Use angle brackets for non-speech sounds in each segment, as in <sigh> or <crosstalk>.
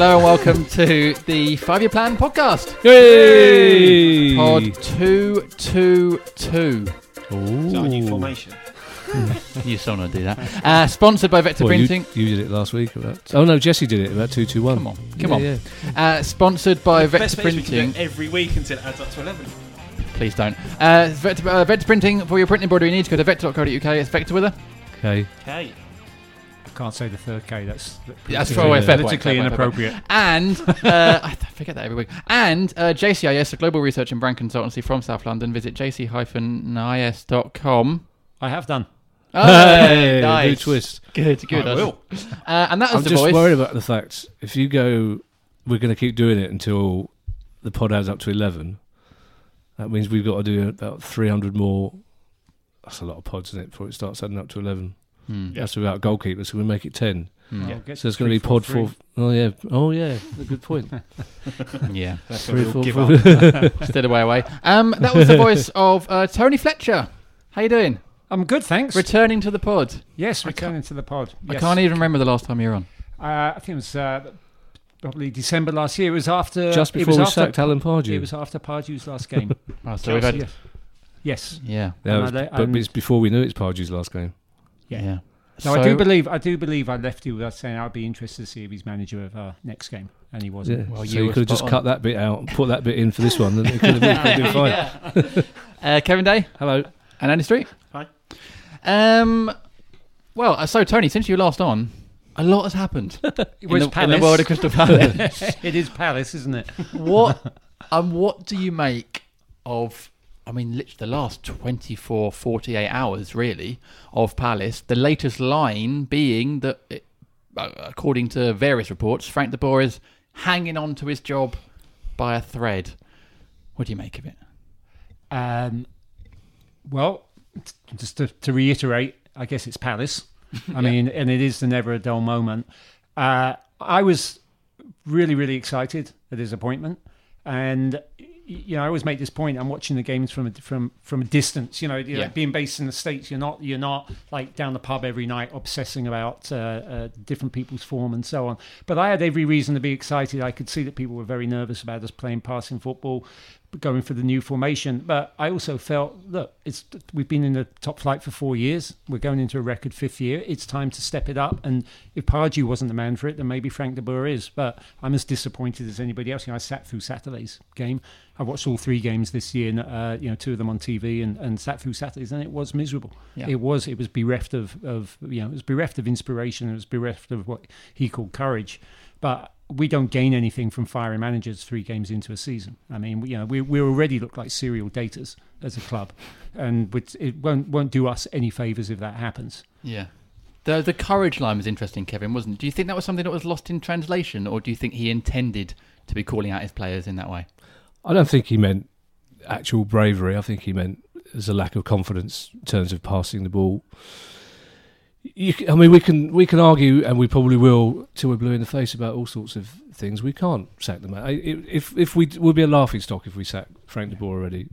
Hello and welcome to the Five Year Plan podcast. Yay! Pod 222. Is that a new formation? <laughs> You still want to do that. Uh, sponsored by Vector Well, you, Printing. you did it last week. About, oh no, Jesse did it about two two one. Come on, come Yeah, on. yeah. Uh, sponsored by The Vector best bit is we can do Printing. it every week until it adds up to 11. Please don't. Uh, Vector, uh, Vector Printing for your printing embroidery needs. Go to vector.co.uk. It's Vector with a. Okay. Okay. I can't say the third K. That's That's Yeah, for yeah. fair point, politically fair point, fair point. inappropriate. And <laughs> uh, I forget that every week. And uh, JCIS, a global research and brand consultancy from South London. Visit jc-is.com. I have done. Oh, Hey, nice. new twist. Good, to good. I will. Uh, and that was I'm the just voice. worried about the fact if you go, we're going to keep doing it until the pod adds up to eleven. That means we've got to do about three hundred more. That's a lot of pods, isn't it? Before it starts adding up to eleven. Hmm. That's without goalkeepers, so we make it ten. Hmm. I'll So it's going to be pod four, four. Oh yeah. Oh yeah. A good point. <laughs> Yeah. That's Three, what four, give four. up. <laughs> Stead away, away. Um, that was the voice <laughs> of uh, Tony Fletcher. How you doing? I'm good, thanks. Returning to the pod. yes, returning to the pod. I can't even remember the last time you were on. Uh, I think it was uh, probably December last year. It was after. Just it before was we after, sacked Alan Pardew. It was after Pardew's last game. Oh, so we've had, yes. Yes. yeah, Yeah, it was- And but it's before we knew it's Pardew's last game. Yeah. Yeah. So, No, I do believe. I do believe I left you without saying I'd be interested to see if he's manager of our next game, and he wasn't. Yeah. Well, so you you could have just spot cut that bit out, and put that bit in for this one, and it could have been, could have been <laughs> fine. uh, Kevin Day Hello. and Andy Street. Hi. Um, well, uh, so Tony, since you were last on, a lot has happened <laughs> in, the, in the world of Crystal Palace. <laughs> it is Palace, isn't it? what um, what do you make of I mean literally the last 24 48 hours really of Palace the latest line being that it, uh, according to various reports Frank de Boer is hanging on to his job by a thread what do you make of it Um, well, t- just to, to reiterate, I guess it's Palace. <laughs> I mean, and it is the never a dull moment. Uh, I was really, really excited at his appointment, and you know, I always make this point. I'm watching the games from a, from from a distance. You know, you know, Yeah. being based in the states, you're not you're not like down the pub every night obsessing about uh, uh, different people's form and so on. But I had every reason to be excited. I could see that people were very nervous about us playing passing football going for the new formation. But I also felt, look, it's we've been in the top flight for four years. We're going into a record fifth year. It's time to step it up. And if Pardew wasn't the man for it, then maybe Frank de Boer is. But I'm as disappointed as anybody else. You know, I sat through Saturday's game. I watched all three games this year, and uh, you know, two of them on TV, and, and sat through Saturdays, and it was miserable. Yeah. It was. It was bereft of, of you know, it was bereft of inspiration. It was bereft of what he called courage. But we don't gain anything from firing managers three games into a season. I mean, we, you know, we, we already look like serial daters as a club, and it won't won't do us any favors if that happens. yeah the the courage line was interesting Kevin wasn't it? do you think that was something that was lost in translation or do you think he intended to be calling out his players in that way I don't think he meant actual bravery. I think he meant there's a lack of confidence in terms of passing the ball. You, I mean, we can we can argue, and we probably will till we're blue in the face about all sorts of things. We can't sack them. I- If if we we'll be a laughing stock if we sack Frank de Boer already.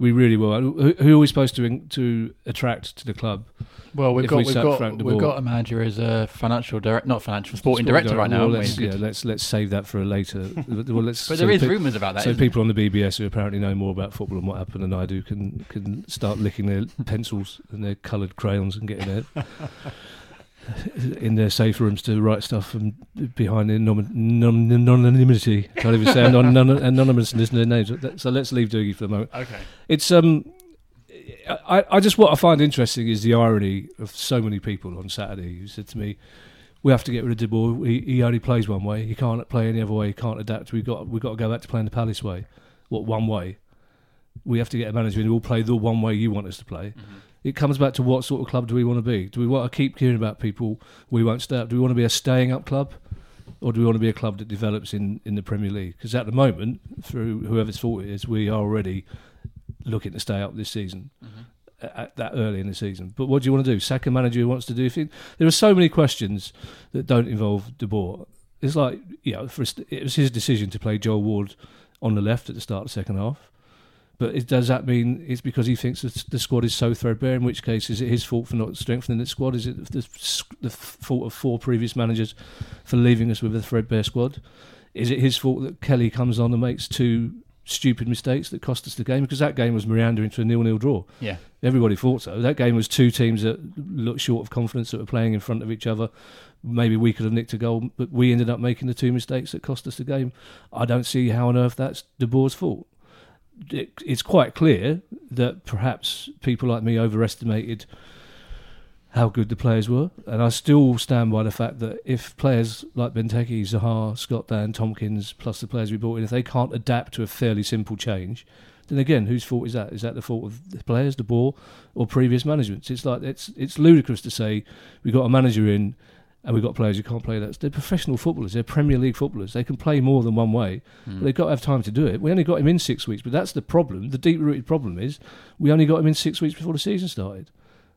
We really will. Who, who are we supposed to to attract to the club? Well, we've got we we've got Frank de we've got a manager as a financial director, not financial sporting Sport director right now. Well, let's, yeah, let's let's save that for a later. <laughs> well, let's. but so there is pe- rumours about that. so people on the BBS who apparently know more about football and what happened than I do can can start licking their <laughs> pencils and their coloured crayons and getting their <laughs> in their safe rooms to write stuff from behind anon- non- anonymity. Can't even say anon- <laughs> non- anonymousness in their names. So let's leave Dougie for the moment. Okay. It's um, I, I just what I find interesting is the irony of so many people on Saturday who said to me, "We have to get rid of De Boer. He, he only plays one way. He can't play any other way. He can't adapt. We got we got to go back to playing the Palace way. What one way? We have to get a manager who will play the one way you want us to play." It comes back to what sort of club do we want to be? Do we want to keep hearing about people we won't stay up? Do we want to be a staying up club? Or do we want to be a club that develops in, in the Premier League? Because at the moment, through whoever's fault it is, we are already looking to stay up this season mm-hmm. at that early in the season. But what do you want to do? Sack a manager who wants to do? things. there are so many questions that don't involve De Boer. It's like you know, for, it was his decision to play Joel Ward on the left at the start of the second half. But it, does that mean it's because he thinks that the squad is so threadbare? In which case, is it his fault for not strengthening the squad? Is it the, the fault of four previous managers for leaving us with a threadbare squad? Is it his fault that Kelly comes on and makes two stupid mistakes that cost us the game? Because that game was meandering to a nil-nil draw. Yeah. Everybody thought so. That game was two teams that looked short of confidence that were playing in front of each other. Maybe we could have nicked a goal, but we ended up making the two mistakes that cost us the game. I don't see how on earth that's De Boer's fault it, it's quite clear that perhaps people like me overestimated how good the players were, and I still stand by the fact that if players like Benteke, Zaha, Scott Dann, Tomkins, plus the players we brought in, if they can't adapt to a fairly simple change, then again, whose fault is that? Is that the fault of the players, De Boer, or previous management? It's like it's it's ludicrous to say we got a manager in and we've got players who can't play that. They're professional footballers. They're Premier League footballers. They can play more than one way, Mm. but they've got to have time to do it. We only got him in six weeks, but that's the problem. The deep-rooted problem is we only got him in six weeks before the season started.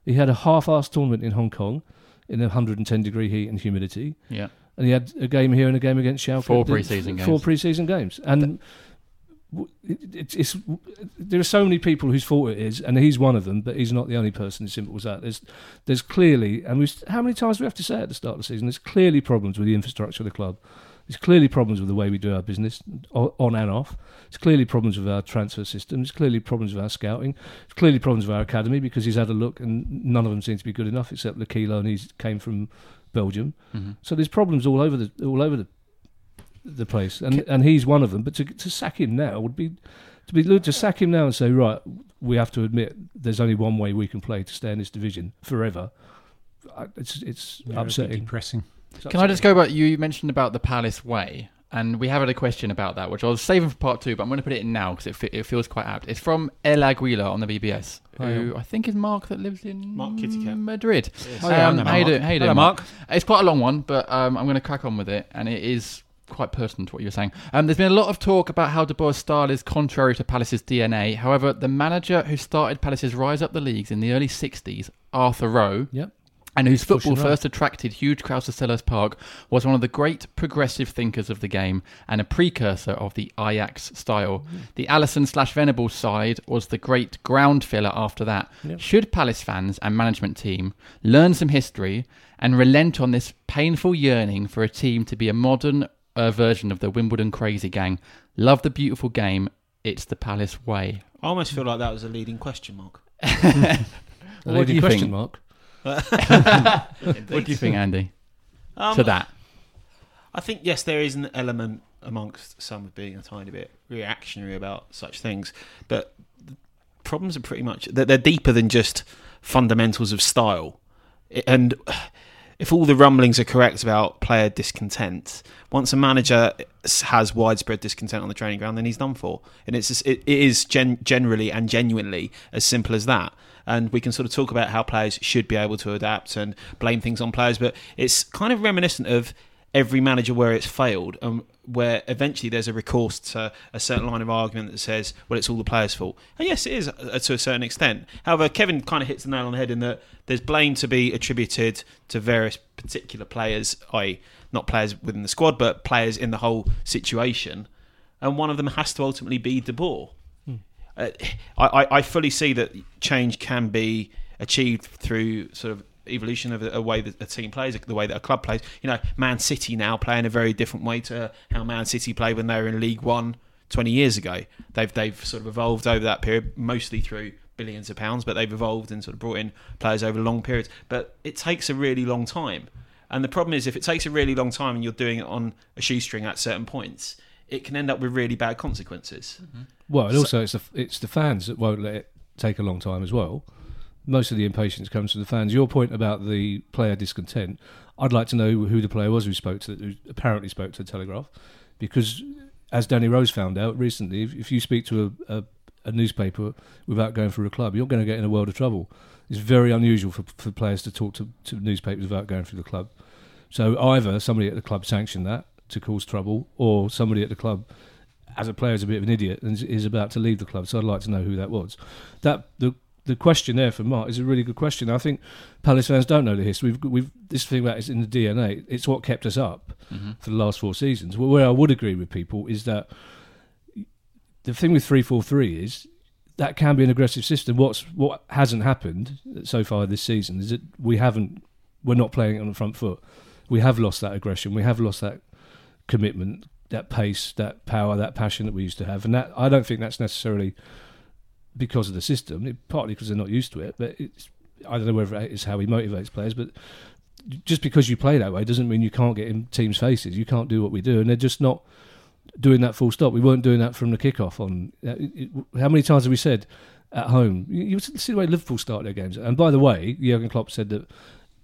He had a half-assed tournament in Hong Kong in 110 degree heat and humidity, Yeah. and he had a game here and a game against Schalke. Four pre-season Four games. pre-season games, and. it- It's, it's there are so many people whose fault it is, and he's one of them. But he's not the only person. As simple as that. There's, there's clearly, and we how many times do we have to say at the start of the season? There's clearly problems with the infrastructure of the club. There's clearly problems with the way we do our business on and off. There's clearly problems with our transfer system. There's clearly problems with our scouting. There's clearly problems with our academy because he's had a look and none of them seem to be good enough except Lokilo and he came from Belgium. Mhm. So there's problems all over the all over the the place, and and he's one of them. But to to sack him now would be to be to sack him now and say right, we have to admit there's only one way we can play to stay in this division forever. It's it's Yeah, it'd upsetting. depressing. It's Can I just go about You mentioned about the Palace way, and we have had a question about that, which I was saving for part two, but I'm going to put it in now because it, fe- it feels quite apt. It's from El Aguila on the BBS, who I think is Mark that lives in Mark Kitty Cat. Madrid. Yes. Oh, yeah, I Um, how you Mark. doing? How you Hello, doing, Mark. It's quite a long one, but um, I'm going to crack on with it, and it is quite pertinent to what you were saying. Um, there's been a lot of talk about how De Boer's style is contrary to Palace's DNA. However, the manager who started Palace's rise up the leagues in the early 60s, Arthur Rowe, Yep. and whose football first attracted huge crowds to Selhurst Park, was one of the great progressive thinkers of the game and a precursor of the Ajax style. The Allison slash Venables side was the great ground filler after that. Yep. Should Palace fans and management team learn some history and relent on this painful yearning for a team to be a modern uh, version of the Wimbledon crazy gang? Love the beautiful game. It's the Palace way. I almost feel like that was a leading question mark. <laughs> A What lady do you question think? mark. <laughs> What do you think, Andy? Um, to that? I think yes, there is an element amongst some of being a tiny bit reactionary about such things, but the problems are pretty much that they're deeper than just fundamentals of style. I- And if all the rumblings are correct about player discontent, once a manager has widespread discontent on the training ground, then he's done for. And it's just- it, it is gen- generally and genuinely as simple as that. And we can sort of talk about how players should be able to adapt and blame things on players, but it's kind of reminiscent of every manager where it's failed and where eventually there's a recourse to a certain line of argument that says, well, it's all the players' fault. And yes, it is uh, to a certain extent. However, Kevin kind of hits the nail on the head in that there's blame to be attributed to various particular players, i.e., not players within the squad, but players in the whole situation. And one of them has to ultimately be De Boer. Uh, I, I- I fully see that change can be achieved through sort of evolution of a, way that a team plays, the way that a club plays. You know, Man City now play in a very different way to how Man City played when they were in League One 20 years ago. They've they've sort of evolved over that period, mostly through billions of pounds, but they've evolved and sort of brought in players over long periods. But it takes a really long time. And the problem is, if it takes a really long time and you're doing it on a shoestring at certain points, it can end up with really bad consequences. Well, and So- also it's the it's the fans that won't let it take a long time as well. Most of the impatience comes from the fans. Your point about the player discontent, I'd like to know who the player was who spoke to, who apparently spoke to the Telegraph, because as Danny Rose found out recently, if, if you speak to a, a, a newspaper without going through a club, you're going to get in a world of trouble. It's very unusual for, for players to talk to, to newspapers without going through the club. So either somebody at the club sanctioned that to cause trouble, or somebody at the club as a player is a bit of an idiot and is- about to leave the club. So I'd like to know who that was. That the the question there from Mark is a really good question. I think Palace fans don't know the history. We've, we've this thing about it's in the DNA. It's what kept us up mm-hmm. for the last four seasons. Well, where I would agree with people is that the thing with three four three is that can be an aggressive system. What's what hasn't happened so far this season is that we haven't we're not playing on the front foot. We have lost that aggression. We have lost that commitment, that pace, that power, that passion that we used to have. And that I don't think that's necessarily because of the system. Partly because they're not used to it, but it's I don't know whether it's how he motivates players, but just because you play that way doesn't mean you can't get in teams' faces. You can't do what we do, and they're just not doing that full stop. We weren't doing that from the kickoff. On uh, how many times have we said at home? You see the way Liverpool start their games. And by the way, Jurgen Klopp said that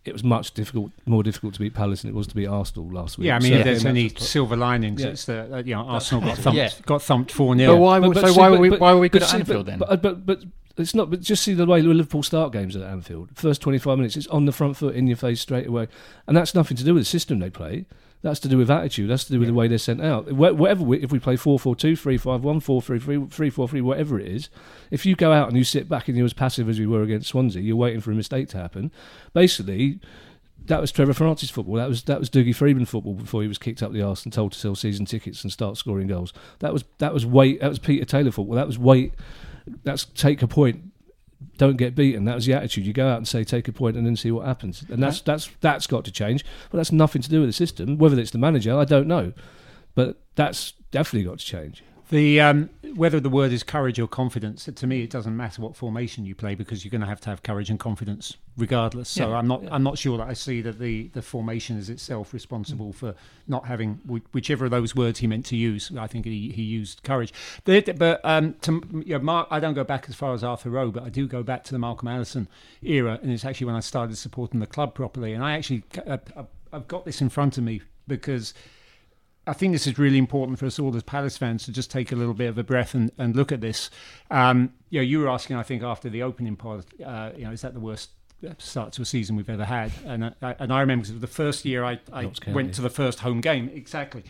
it was much difficult, more difficult to beat Palace than it was to beat Arsenal last week. Yeah, I mean, So- if there's Yeah. any silver linings, Yeah. it's that uh, you know Arsenal got <laughs> thumped, Yeah. got thumped four But why? But- but so see, why were but- we? but- why were we good but at see, Anfield but, then? But, but but it's not. But just see the way the Liverpool start games at Anfield. First twenty five minutes, it's on the front foot, in your face straight away, and that's nothing to do with the system they play. That's to do with attitude. That's to do with the way they're sent out. Whatever, we, if we play 4-4-2, 3-5-1, 4-3-3, 3-4-3, whatever it is, if you go out and you sit back and you're as passive as we were against Swansea, you're waiting for a mistake to happen. Basically, that was Trevor Francis football. That was that was Dougie Freedman football before he was kicked up the arse and told to sell season tickets and start scoring goals. That was that was wait. That was Peter Taylor football. That was wait. That's take a point. Don't get beaten. That was the attitude. You go out and say take a point and then see what happens. And that's that's that's got to change. But that's nothing to do with the system. Whether it's the manager, I don't know. But that's definitely got to change. The um, whether the word is courage or confidence, to me, it doesn't matter what formation you play because you're going to have to have courage and confidence regardless. So Yeah, I'm not yeah. I'm not sure that I see that the, the formation is itself responsible for not having whichever of those words he meant to use. I think he, he used courage. But, but um, to, you know, Mark, I don't go back as far as Arthur Rowe, but I do go back to the Malcolm Allison era, and it's actually when I started supporting the club properly. And I actually I, I, I've got this in front of me because. I think this is really important for us all as Palace fans to just take a little bit of a breath and, and look at this. Um, you know, you were asking, I think, after the opening part, uh, you know, is that the worst start to a season we've ever had? And I, and I remember the first year I, I went to the first home game, exactly.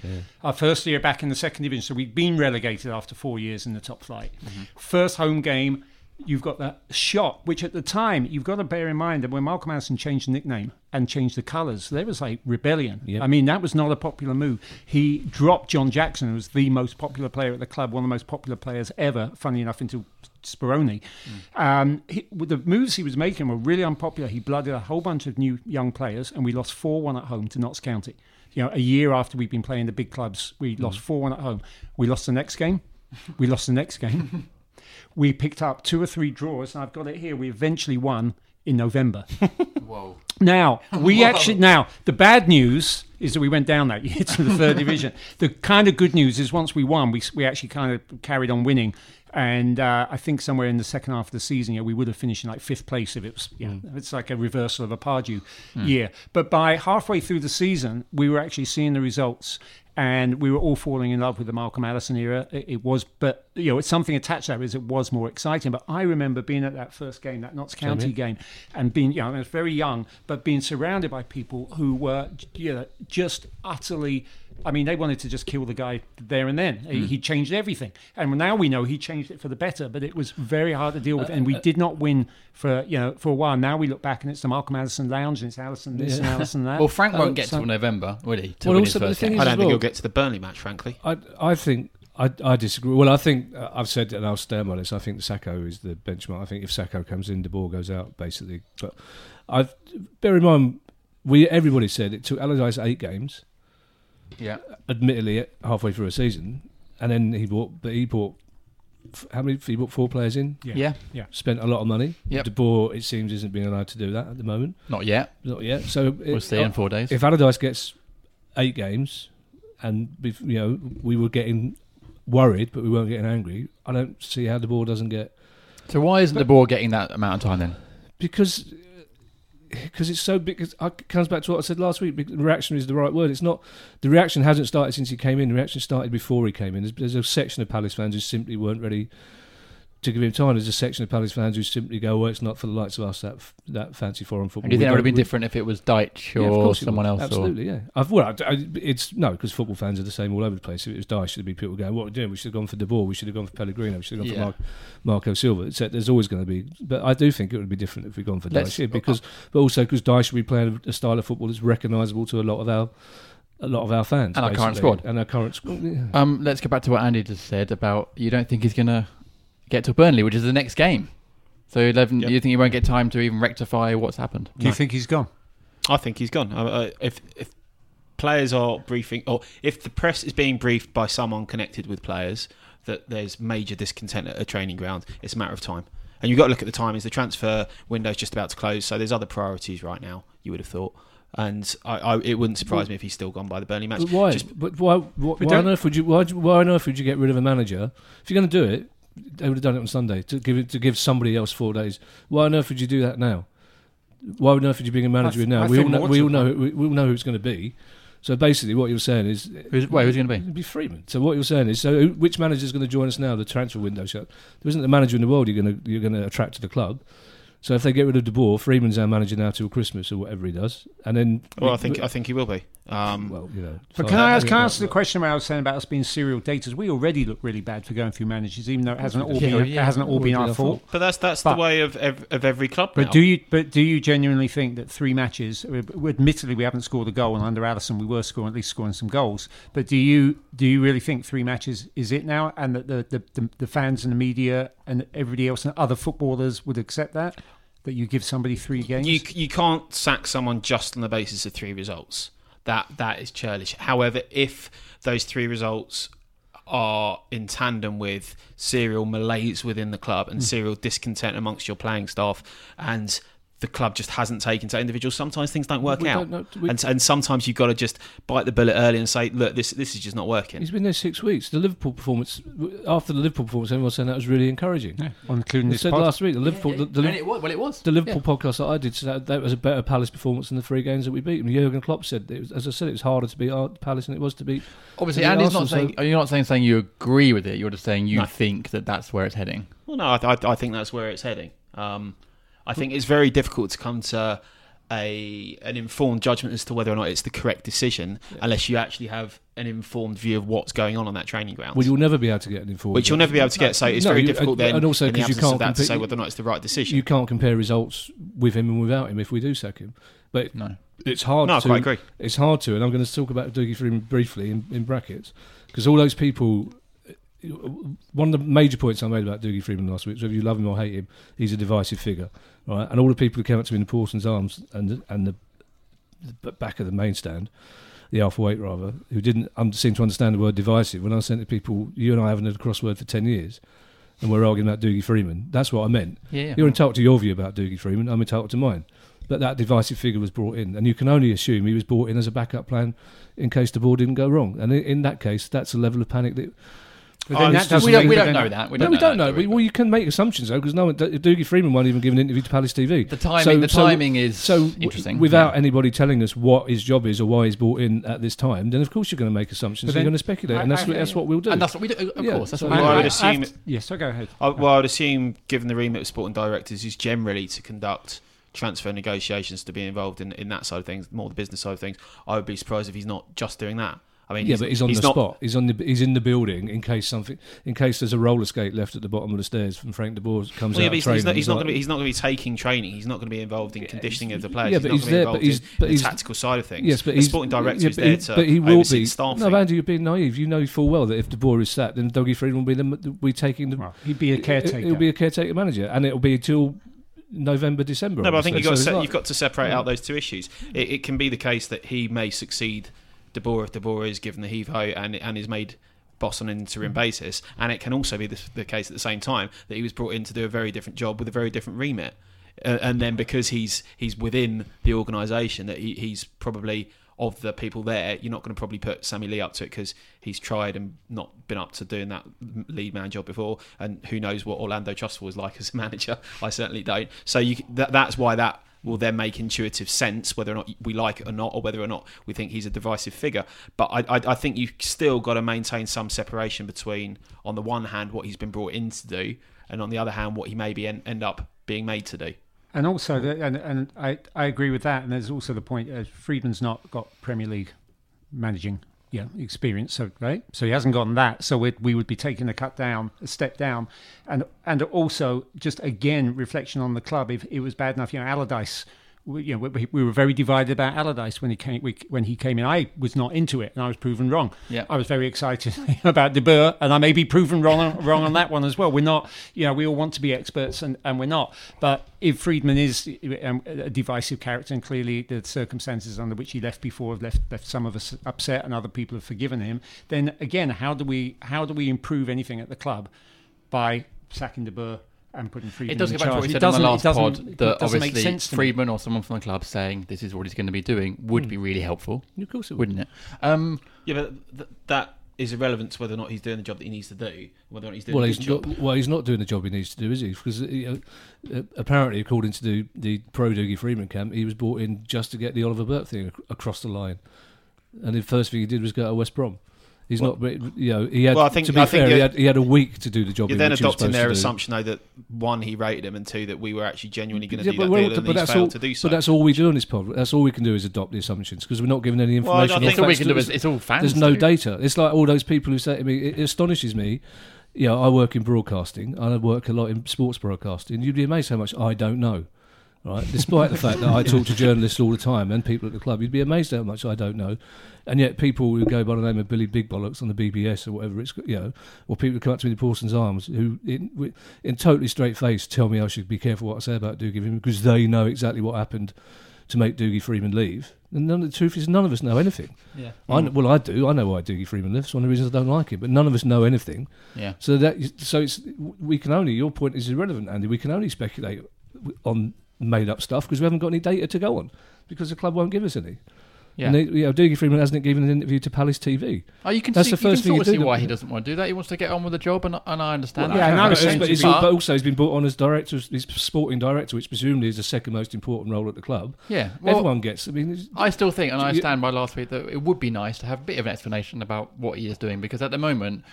Our first year back in the second division, so we'd been relegated after four years in the top flight. First home game, you've got that shot, which at the time you've got to bear in mind that when Malcolm Allison changed the nickname and changed the colours, there was like rebellion. Yep. I mean, that was not a popular move. He dropped John Jackson, who was the most popular player at the club, one of the most popular players ever. Funny enough, until Speroni. Um, he, the moves he was making were really unpopular. He blooded a whole bunch of new young players, and we lost four-one at home to Notts County. You know, a year after we'd been playing the big clubs, we lost four-one at home. We lost the next game. We lost the next game. <laughs> we picked up two or three draws, and I've got it here. We eventually won in November. <laughs> Whoa. Now we actually now the bad news is that we went down that year to the third <laughs> division. The kind of good news is once we won, we we actually kind of carried on winning, and uh, I think somewhere in the second half of the season, know, we would have finished in like fifth place if it was. You know, it's like a reversal of a Pardew year. But by halfway through the season, we were actually seeing the results. And we were all falling in love with the Malcolm Allison era. It, it was, but you know, it's something attached to that is it was more exciting. But I remember being at that first game, that Notts County game, and being, you know, I was very young, but being surrounded by people who were, you know, just utterly. I mean, they wanted to just kill the guy there and then. He, he changed everything, and now we know he changed it for the better. But it was very hard to deal with, and we did not win for you know for a while. Now we look back, and it's the Malcolm Allison Lounge, and it's Allison this and Allison that. <laughs> Well, Frank Uh, won't get so- till November, will he? To Well, win also, but the first thing game. is- I don't as think well- he'll get to the Burnley match, frankly. I, I think I, I disagree. Well, I think uh, I've said and I'll stand by this. I think Sakho is the benchmark. I think if Sakho comes in, De Boer goes out basically. But I've bear in mind, we everybody said it took Allardyce eight games, yeah. admittedly halfway through a season, and then he bought, but he bought f- how many? He bought four players in. Yeah. Yeah, Spent a lot of money. Yep. De Boer, it seems, isn't being allowed to do that at the moment. not yet. Not yet. So We'll it- see in four days. if Allardyce gets eight games, and bef- you know we were getting worried, but we weren't getting angry, I don't see how De Boer doesn't get So why isn't De Boer getting that amount of time then? because because it's so big. It comes back to what I said last week. Reaction is the right word. It's not the reaction hasn't started since he came in. The reaction started before he came in. There's, there's a section of Palace fans who simply weren't ready to give him time. There's a section of Palace fans who simply go, "Well, it's not for the likes of us that f- that fancy foreign football." And do you think that would have been we- different if it was Dyche Yeah, of or course someone else? Or, Absolutely, yeah. I've, well, I, I- it's no because football fans are the same all over the place. If it was Dyche, there'd be people going, "What are we doing? We should have gone for De Boer. We should have gone for Pellegrino. We should have gone Yeah. for Marco Silva." It's, there's always going to be, but I do think it would be different if we'd gone for Dyche, yeah, because but also because Dyche would be playing a style of football that's recognisable to a lot of our a lot of our fans And our current squad. and our current squad. Yeah. Um, let's go back to what Andy just said about you don't think he's going to get to Burnley, which is the next game. So 11, Yep. you think he won't get time to even rectify what's happened? Do you think he's gone? I think he's gone. Uh, uh, if if players are briefing, or if the press is being briefed by someone connected with players that there's major discontent at a training ground, it's a matter of time. And you've got to look at the timings. The transfer window's just about to close, so there's other priorities right now. You would have thought, and I, I, it wouldn't surprise me if he's still gone by the Burnley match. But why? Just- but why? Why, We why on earth would you? Why, why on earth would you get rid of a manager if you're going to do it? They would have done it on Sunday to give it to give somebody else four days. Why on earth would you do that now? Why on earth would you bring a manager I in now? I we all know. We all know. We, we all know who it's going to be. So basically, what you're saying is Who's, wait, who's he going to be? It'd be Freedman. So what you're saying is, so which manager is going to join us now? The transfer window shut. There isn't a manager in the world you're going to you're going to attract to the club. So if they get rid of De Boer, Freedman's our manager now till Christmas or whatever he does, and then well, I think I think he will be. Um, well, you know. But fine. can I ask, can I Yeah, answer the question about I was saying about us being serial daters? We already look really bad for going through managers, even though it hasn't all Yeah, been yeah. it hasn't all been our fault. but that's that's But- the way of ev- of every club. But now. do you but do you genuinely think that three matches? uh, Admittedly, we haven't scored a goal, and under Allison, we were scoring at least scoring some goals. But do you do you really think three matches is it now, and that the the, the, the fans and the media and everybody else and other footballers would accept that that you give somebody three games? You you can't sack someone just on the basis of three results. That that is churlish. However, if those three results are in tandem with serial malaise within the club and hmm. serial discontent amongst your playing staff, and the club just hasn't taken to individuals, sometimes things don't work We out. don't know- we- and, and sometimes you've got to just bite the bullet early and say, "Look, this this is just not working." He's been there six weeks. The Liverpool performance, after the Liverpool performance, everyone saying that was really encouraging. yeah, including They this said pod. last week the Liverpool, the, the, And it was, well, it was. the Liverpool podcast that I did said that, that was a better Palace performance than the three games that we beat. And Jurgen Klopp said, it was, as I said, it was harder to beat Palace than it was to beat. Obviously, Yeah, Andy's not Arsenal, saying. You're not saying saying you agree with it. You're just saying you No. think that that's where it's heading. Well, no, I, I, I think that's where it's heading. Um, I think it's very difficult to come to a an informed judgment as to whether or not it's the correct decision, unless you actually have an informed view of what's going on on that training ground. Well, you'll never be able to get an informed. which you'll never be able to get. So it's No, very you- difficult and- then, and also in the 'cause you can't that, to compete- say whether or not it's the right decision. You can't compare results with him and without him if we do sack him. But No. it's hard no, I quite agree. It's hard to, and I'm going to talk about Dougie Freedman briefly in, in brackets because all those people. One of the major points I made about Dougie Freedman last week was whether you love him or hate him, he's a divisive figure, right? And all the people who came up to me in the Parsons Arms and and the, the back of the main stand, the Arthur Wait rather, who didn't um, seem to understand the word divisive. When I said to people, "You and I haven't had a crossword for ten years," and we're arguing about Dougie Freedman, that's what I meant. Yeah. yeah. You're entitled to your view about Dougie Freedman. I'm entitled to mine. But that divisive figure was brought in, and you can only assume he was brought in as a backup plan in case De Boer didn't go wrong. And in, in that case, that's a level of panic that Oh, that doesn't we don't, mean we that don't know that. We no, don't we know don't that, know. do We, we? well, you can make assumptions though, because no one, uh, Dougie Freedman won't even give an interview to Palace TV. The timing, So- the so- timing is So, w- interesting. without Yeah. anybody telling us what his job is or why he's brought in at this time, then of course you're going to make assumptions. But So you're going to speculate, I- and that's, I- what that's what we'll do. and that's what we do. Of Yeah, course, that's so- what we Well, I do. would assume- I've- Yes, so go ahead. I, well, I would assume, given the remit of sporting directors, is generally to conduct transfer negotiations, to be involved in, in that side of things, more the business side of things. I would be surprised if he's not just doing that. I mean, yeah, but he's on the not, spot. He's on the he's in the building in case something in case there's a roller skate left at the bottom of the stairs from Frank de Boer comes Well, yeah, out but he's, of he's not, he's, not like- going to be, he's not going to be taking training. He's not going to be involved in conditioning of the players. yeah, he's but not he's going to be there, but involved he's- in but the he's- tactical side of things. Yes, but the he's sporting director yeah, is there he, to but he will oversee be. the staffing. No, Andy, you're being naive. You know full well that if De Boer is sacked, then Dougie Freedman will be the be taking the. Well, he'd be a caretaker. He'll be a caretaker manager, and it'll be until November, December. No, but I think you've got, to So se- it's you've got to separate Yeah. out those two issues. It, it can be the case that he may succeed De Boer if De Boer is given the heave ho and and is made boss on an interim basis, and it can also be the, the case at the same time that he was brought in to do a very different job with a very different remit. Uh, and then because he's he's within the organisation, that he, he's probably of the people there, you're not going to probably put Sammy Lee up to it because he's tried and not been up to doing that lead man job before, and who knows what Orlando Trustfull was like as a <laughs> manager? I certainly don't. So you, that, that's why that will then make intuitive sense whether or not we like it or not, or whether or not we think he's a divisive figure. But I, I, I think you've still got to maintain some separation between, on the one hand, what he's been brought in to do, and on the other hand, what he maybe end, end up being made to do. And also, the, and and I, I agree with that. And there's also the point: uh, Freedman's not got Premier League managing yeah experience, so right. So he hasn't gotten that. So we we would be taking a cut down, a step down, and and also just again reflection on the club. If it was bad enough, you know, Allardyce we, you know, we, we were very divided about Allardyce when he came we, when he came in. I was not into it, and I was proven wrong. Yeah. I was very excited <laughs> about De Boer, and I may be proven wrong on, wrong on that one as well. We're not, you know, we all want to be experts, and, and we're not. But if Freedman is um, a divisive character, and clearly the circumstances under which he left before have left left some of us upset, and other people have forgiven him, then again, how do we how do we improve anything at the club by sacking De Boer? And putting Freedman It does in get back to what we It said on the doesn't- it last doesn't- pod it that doesn't make obviously sense to me. Freedman or someone from the club saying this is what he's going to be doing would Hmm. be really helpful, Of course it would. wouldn't it? Um, Yeah, but th- that is irrelevant to whether or not he's doing the job that he needs to do, whether or not he's doing Well, a he's job. not, well, he's not doing the job he needs to do, is he? Because you know, apparently, according to the, the pro Dougie Freedman camp, he was brought in just to get the Oliver Burke thing ac- across the line, and the first thing he did was go to West Brom. He's Well- not, you know, he had. Well, I think- to be I fair, he had, he had a week to do the job. You're then adopting their assumption, though, that one, he rated him, and two, that we were actually genuinely going to Yeah, do but, that deal, but he's that's failed all. to do so. But that's all we do on this pod. That's all we can do is adopt the assumptions because we're not given any information. Well, I think all we can do is it's all fans. There's no do. data. It's like all those people who say to me, it astonishes me. You know, I work in broadcasting and I work a lot in sports broadcasting. You'd be amazed how much I don't know. Right, despite the fact that I talk to journalists all the time and people at the club, you'd be amazed how much I don't know. And yet, people who go by the name of Billy Big Bollocks on the BBS or whatever it's you know, or people who come up to me in Paulson's Arms who, in, in totally straight face, tell me I should be careful what I say about Dougie Freedman because they know exactly what happened to make Dougie Freedman leave. And none, the truth is, none of us know anything. Yeah. I, well, I do. I know why Dougie Freedman left. It's one of the reasons I don't like him. But none of us know anything. Yeah. So that so it's we can only your point is irrelevant, Andy. We can only speculate on made up stuff because we haven't got any data to go on because the club won't give us any. Yeah. And they, you know, Dougie Freedman hasn't given an interview to Palace TV. Oh, you can That's see, the first you thing can sort you of see do, why he doesn't want to do that. He wants to get on with the job, and, and I understand Yeah, that. and I but, was it's- saying but, to it's you- all- but also he's been brought on as director, he's sporting director, which presumably is the second most important role at the club. yeah. Well, Everyone gets. I mean, I still think, and I stand by last week, that it would be nice to have a bit of an explanation about what he is doing because at the moment,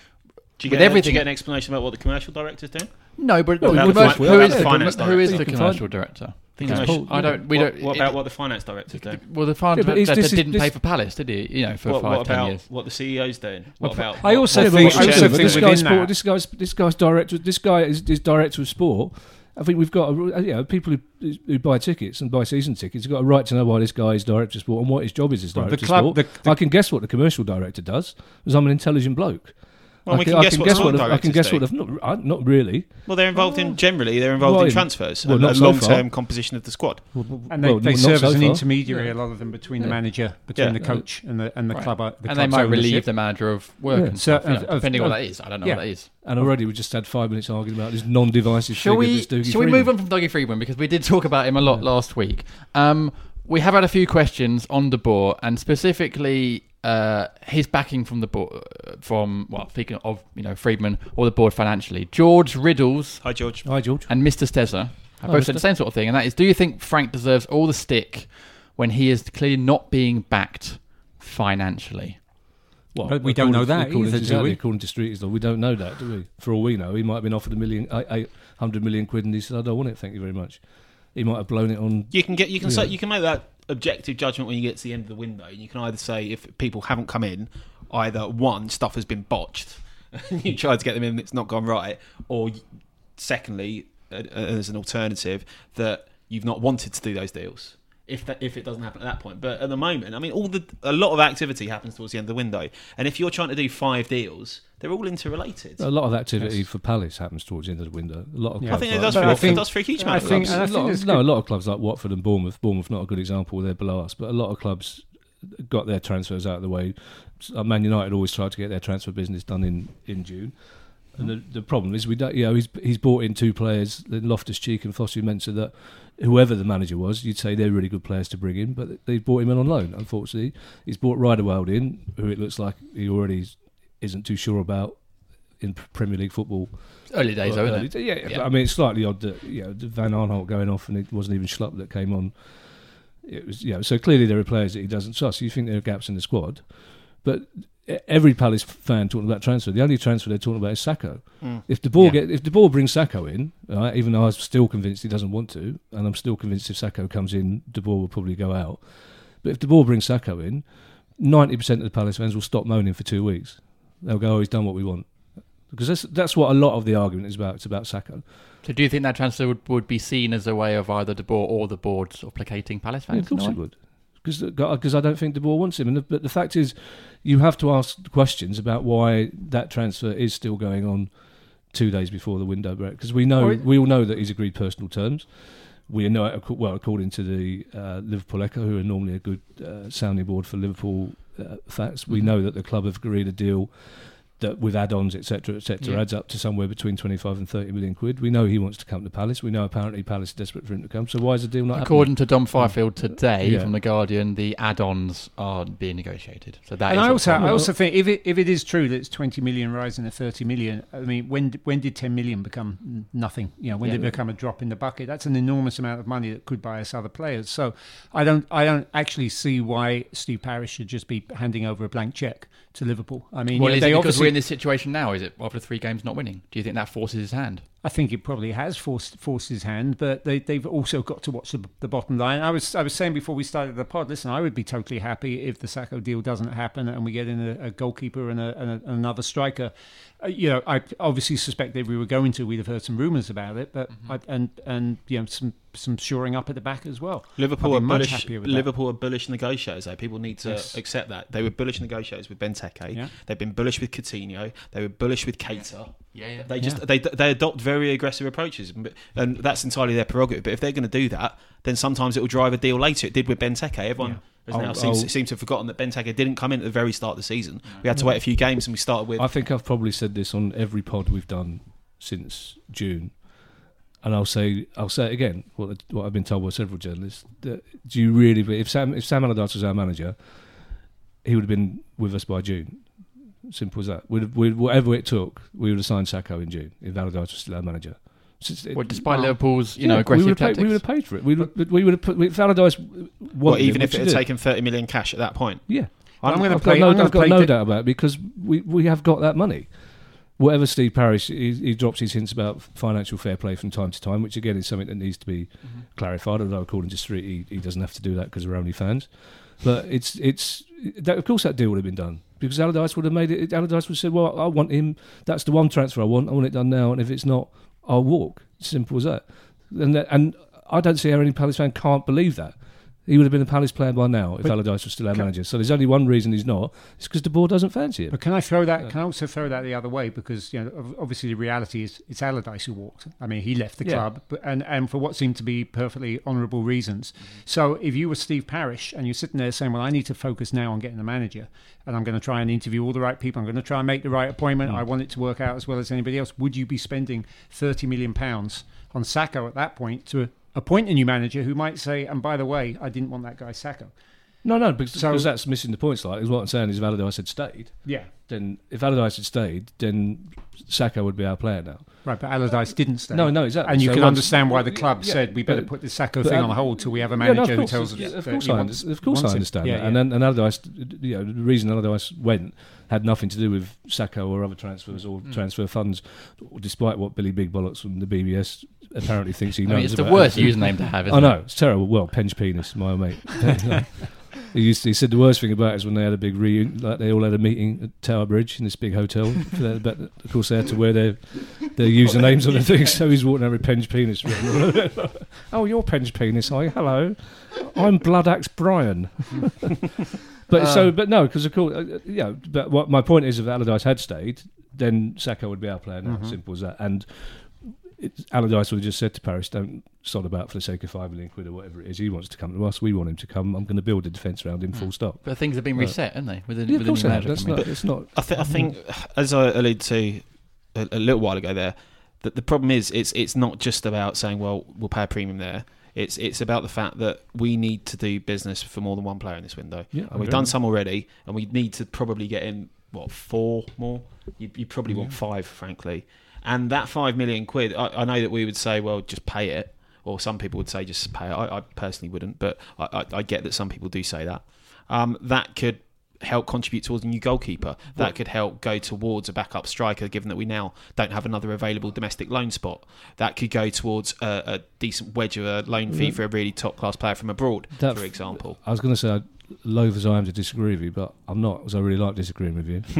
do you, with get, everything- do you get an explanation about what the commercial director's doing? no, but Well, the about commer- the who fin- the, the finance who is the commercial director? think Paul- I don't. We what, don't. What it- about what the finance director's doing? Well, the finance Yeah, director didn't this- pay for Palace, did he? You know, for What, five, what ten about years. what the CEO's doing? What about? I also what, think- what I also think this guy's sport, that- this guy's this guy's director. This guy is, is director of sport. I think we've got a, uh, you know people who, who buy tickets and buy season tickets have got a right to know why this guy is director of sport and what his job is as Well, the director club- of sport. the- the- I can guess what the commercial director does because I'm an intelligent bloke. Well, I we can, can I guess can what guess sport what I can guess do. what the, not, I- not really. Well, they're involved in oh. generally. They're involved Well, in transfers well, and not a so long-term far. composition of the squad. And they, Well, they not serve so as an far. intermediary, Yeah. a lot of them, between the manager, between Yeah. the mm. coach and the and the Right. club. uh, The and they might ownership. relieve the manager of work Yeah. and So, stuff, you uh, know, of- of- depending on of- what that is. I don't know yeah. what that is. And already we just had five minutes arguing about this non-divisive Shall figure. we? this Shall we move on from Dougie Freedman because we did talk about him a lot last week. Um, We have had a few questions on the board, and specifically uh, his backing from the board, from well, speaking of you know Freedman or the board financially. George Riddles Hi, George. Hi, George. and Mr. Stezza have both said the same sort of thing, and that is: Do you think Frank deserves all the stick when he is clearly not being backed financially? Well, But we don't know that according either, to, do exactly, we? According to Street Law, we don't know that, do we? For all we know, he might have been offered a million, eight, eight hundred million quid, and he said, "I don't want it, thank you very much." He might have blown it on. You can get you can Yeah. say, you can make that objective judgment when you get to the end of the window. And you can either say if people haven't come in, either one stuff has been botched, <laughs> and you tried to get them in, and it's not gone right, or secondly, as an alternative, that you've not wanted to do those deals. If that if it doesn't happen at that point, but at the moment, I mean, all the a lot of activity happens towards the end of the window, and if you're trying to do five deals, they're all interrelated. A lot of activity Yes. for Palace happens towards the end of the window. A lot of Yeah. I clubs think it like- does But for, I it think- does for a huge I amount of think- clubs. and I a lot of, no, a lot of clubs like Watford and Bournemouth. Bournemouth not a good example. They're below us, but a lot of clubs got their transfers out of the way. Uh, Man United always tried to get their transfer business done in, in June. And the, the problem is we don't, you know, he's he's bought in two players, Loftus Cheek and Fosu Mensah, that whoever the manager was, you'd say they're really good players to bring in, but they've brought him in on loan. Unfortunately, he's brought Riedewald in, who it looks like he already isn't too sure about in Premier League football. Early days, though, Early yeah, Yeah. I mean it's slightly odd that you know Van Aanholt going off and it wasn't even Schlupp that came on. It was you know so clearly there are players that he doesn't trust. You think there are gaps in the squad, but every Palace fan talking about transfer. The only transfer they're talking about is Sakho. Hmm. If De Boer Yeah. get if De Boer brings Sakho in, right, even though I'm still convinced he doesn't want to, and I'm still convinced if Sakho comes in, De Boer will probably go out. But if De Boer brings Sakho in, ninety percent of the Palace fans will stop moaning for two weeks. They'll go, "Oh, he's done what we want," because that's that's what a lot of the argument is about. It's about Sakho. So do you think that transfer would, would be seen as a way of either De Boer or the board sort of placating Palace Yeah, fans? of course it would. Because I don't think De Boer wants him. And the, but the fact is, you have to ask questions about why that transfer is still going on two days before the window break. Because we know we all know that he's agreed personal terms. We know, well, according to the uh, Liverpool Echo, who are normally a good uh, sounding board for Liverpool uh, facts, we Mhm. know that the club have agreed a deal that with add-ons, etc., etc., Yeah. adds up to somewhere between 25 and 30 million quid. We know he wants to come to Palace. We know apparently Palace is desperate for him to come. So why is the deal not happening? According to Dom Fifield mm. today Yeah. from the Guardian, the add-ons are being negotiated. So that and is I a also, I also think if it if it is true that it's 20 million rising to 30 million, I mean, when when did 10 million become nothing? You know, when Yeah. did it become a drop in the bucket? That's an enormous amount of money that could buy us other players. So I don't I don't actually see why Steve Parish should just be handing over a blank check to Liverpool. I mean, well, you know, is they it because obviously we're in this situation now? Is it after three games not winning? Do you think that forces his hand? I think it probably has forced forced his hand, but they they've also got to watch the, the bottom line. I was I was saying before we started the pod. Listen, I would be totally happy if the Sakho deal doesn't happen and we get in a, a goalkeeper and, a, and a, another striker. Uh, you know, I obviously suspect if we were going to, we'd have heard some rumours about it, but I, and and you know some some shoring up at the back as well. Liverpool are much bullish. happier with that. Liverpool are bullish negotiators. Though people need to Yes. accept that they were bullish negotiators with Benteke. Yeah. They've been bullish with Coutinho. They were bullish with Keita. Yeah, yeah. They just they they adopt very aggressive approaches, and that's entirely their prerogative. But if they're going to do that, then sometimes it will drive a deal later. It did with Benteke. Everyone has now I'll- seems, I'll- seems to have forgotten that Benteke didn't come in at the very start of the season. We had to wait a few games, and we started with I think I've probably said this on every pod we've done since June, and I'll say I'll say it again. What what I've been told by several journalists. That, do you really? If Sam if Sam Allardyce was our manager, he would have been with us by June. Simple as that. We'd, we'd, whatever it took, we would have signed Sakho in June if Allardyce was still our manager. So it's- Well, despite Well, Liverpool's, you yeah, know, we aggressive would have paid, tactics. we would have paid for it. We would, we would have put if Allardyce well, even it, if it had taken thirty million cash at that point. yeah. I'm going to I've play. got no, I've got no doubt about it because we, we have got that money. Whatever Steve Parish, he, he drops his hints about financial fair play from time to time, which again is something that needs to be Mm-hmm. clarified. Although according to Street, he, he doesn't have to do that because we're only fans. But it's it's that, of course that deal would have been done because Allardyce would have made it. Allardyce would have said, "Well, I want him. That's the one transfer I want. I want it done now. And if it's not, I'll walk. Simple as that." And that, and I don't see how any Palace fan can't believe that. He would have been a Palace player by now if But- Allardyce was still our manager. So there's only one reason he's not. It's because the board doesn't fancy him. But can I throw that? Can I also throw that the other way because you know obviously the reality is it's Allardyce who walked. I mean he left the Yeah. club, but, and and for what seemed to be perfectly honourable reasons. So if you were Steve Parish and you're sitting there saying, "Well, I need to focus now on getting a manager, and I'm going to try and interview all the right people. I'm going to try and make the right appointment. Mm. I want it to work out as well as anybody else." Would you be spending thirty million pounds on Sakho at that point to appoint a new manager who might say, "And by the way, I didn't want that guy Sakho." No, no, because, So- because that's missing the point slightly. What I'm saying is if Allardyce had stayed, Yeah. then if Allardyce had stayed, then Sakho would be our player now. Right, but Allardyce didn't stay. No, no, exactly. And you So can once- understand why the club Yeah, said we better but- put the Sakho thing on hold till we have a Yeah, no, manager who course, tells us. yeah, of course, I, wants- of course I understand Yeah, that. And then and Allardyce, you know, the reason Allardyce went had nothing to do with Sakho or other transfers or Mm. transfer funds, despite what Billy Big Bollocks from the BBS apparently thinks he I knows. mean, it's the worst everything. username to have, <laughs> isn't I know it? it's terrible. Well, Penge penis, my mate. <laughs> he used to, he said the worst thing about it is when they had a big reunion, like they all had a meeting at Tower Bridge in this big hotel. <laughs> but of course, they had to wear their their usernames on the thing, so he's walking around with Penge penis. oh, you're Penge penis, are you? Hello, I'm Blood Axe Brian. but so, but no, because of course, uh, you know. But what my point is, if Allardyce had stayed, then Sakho would be our player now. Mhm. Simple as that. And it, Allardyce would have just said to Parish, "Don't sod about for the sake of five million quid or whatever it is. He wants to come to us. We want him to come. I'm going to build a defence around him. Hmm. Full stop." But things have been reset, haven't they? With the, Yeah, of with course the they have. That's not. It's not. I, th- I think, mm. as I alluded to a, a little while ago, there that the problem is it's it's not just about saying, well, we'll pay a premium there. It's it's about the fact that we need to do business for more than one player in this window, Yeah, and we've done some already, and we need to probably get in what four more. You, you probably want five, frankly, and that five million quid. I, I know that we would say, well, just pay it, or some people would say just pay it. I, I personally wouldn't, but I, I, I get that some people do say that. Um, that could help contribute towards a new goalkeeper. That could help go towards a backup striker, given that we now don't have another available domestic loan spot. That could go towards a, a decent wedge of a loan fee for a really top class player from abroad, That- for example. I was going to say, loath as I am to disagree with you, but I'm not, because I really like disagreeing with you <laughs>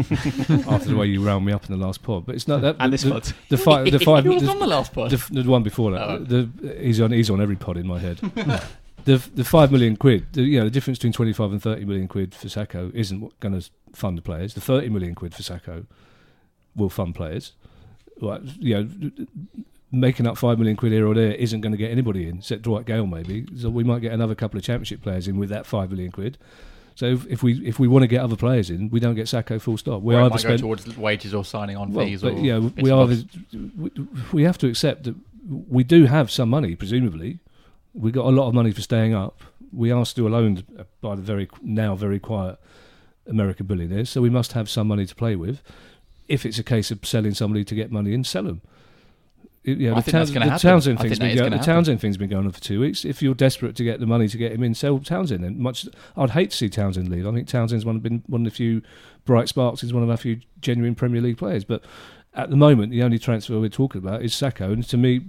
after the way you round me up in the last pod. But it's not that. And the, this the, pod. the five, the five, <laughs> He was the- on the last pod. the, the one before that. Oh. The, he's on. He's on every pod in my head. <laughs> the the five million quid. The, you know, the difference between twenty five and thirty million quid for Sakho isn't going to fund the players. The thirty million quid for Sakho will fund players. Like, you know, making up five million quid here or there isn't going to get anybody in, except Dwight Gayle maybe. So we might get another couple of championship players in with that five million quid. So if, if we if we want to get other players in, we don't get Sakho full stop. We either spend towards wages or signing on well, fees. but yeah, we are. We, we have to accept that we do have some money, presumably. We got a lot of money for staying up. We are still owned by the very now very quiet American billionaires, so we must have some money to play with. If it's a case of selling somebody to get money in, sell them. Know, I the, Towns- the. Townsend thing's been going. The. Townsend thing's been going on for two weeks. If you're desperate to get the money to get him in, sell Townsend. And much, I'd hate to see Townsend leave. I think Townsend's one been one of the few bright sparks. He's one of our few genuine Premier League players. But at the moment, the only transfer we're talking about is Sakho, and to me,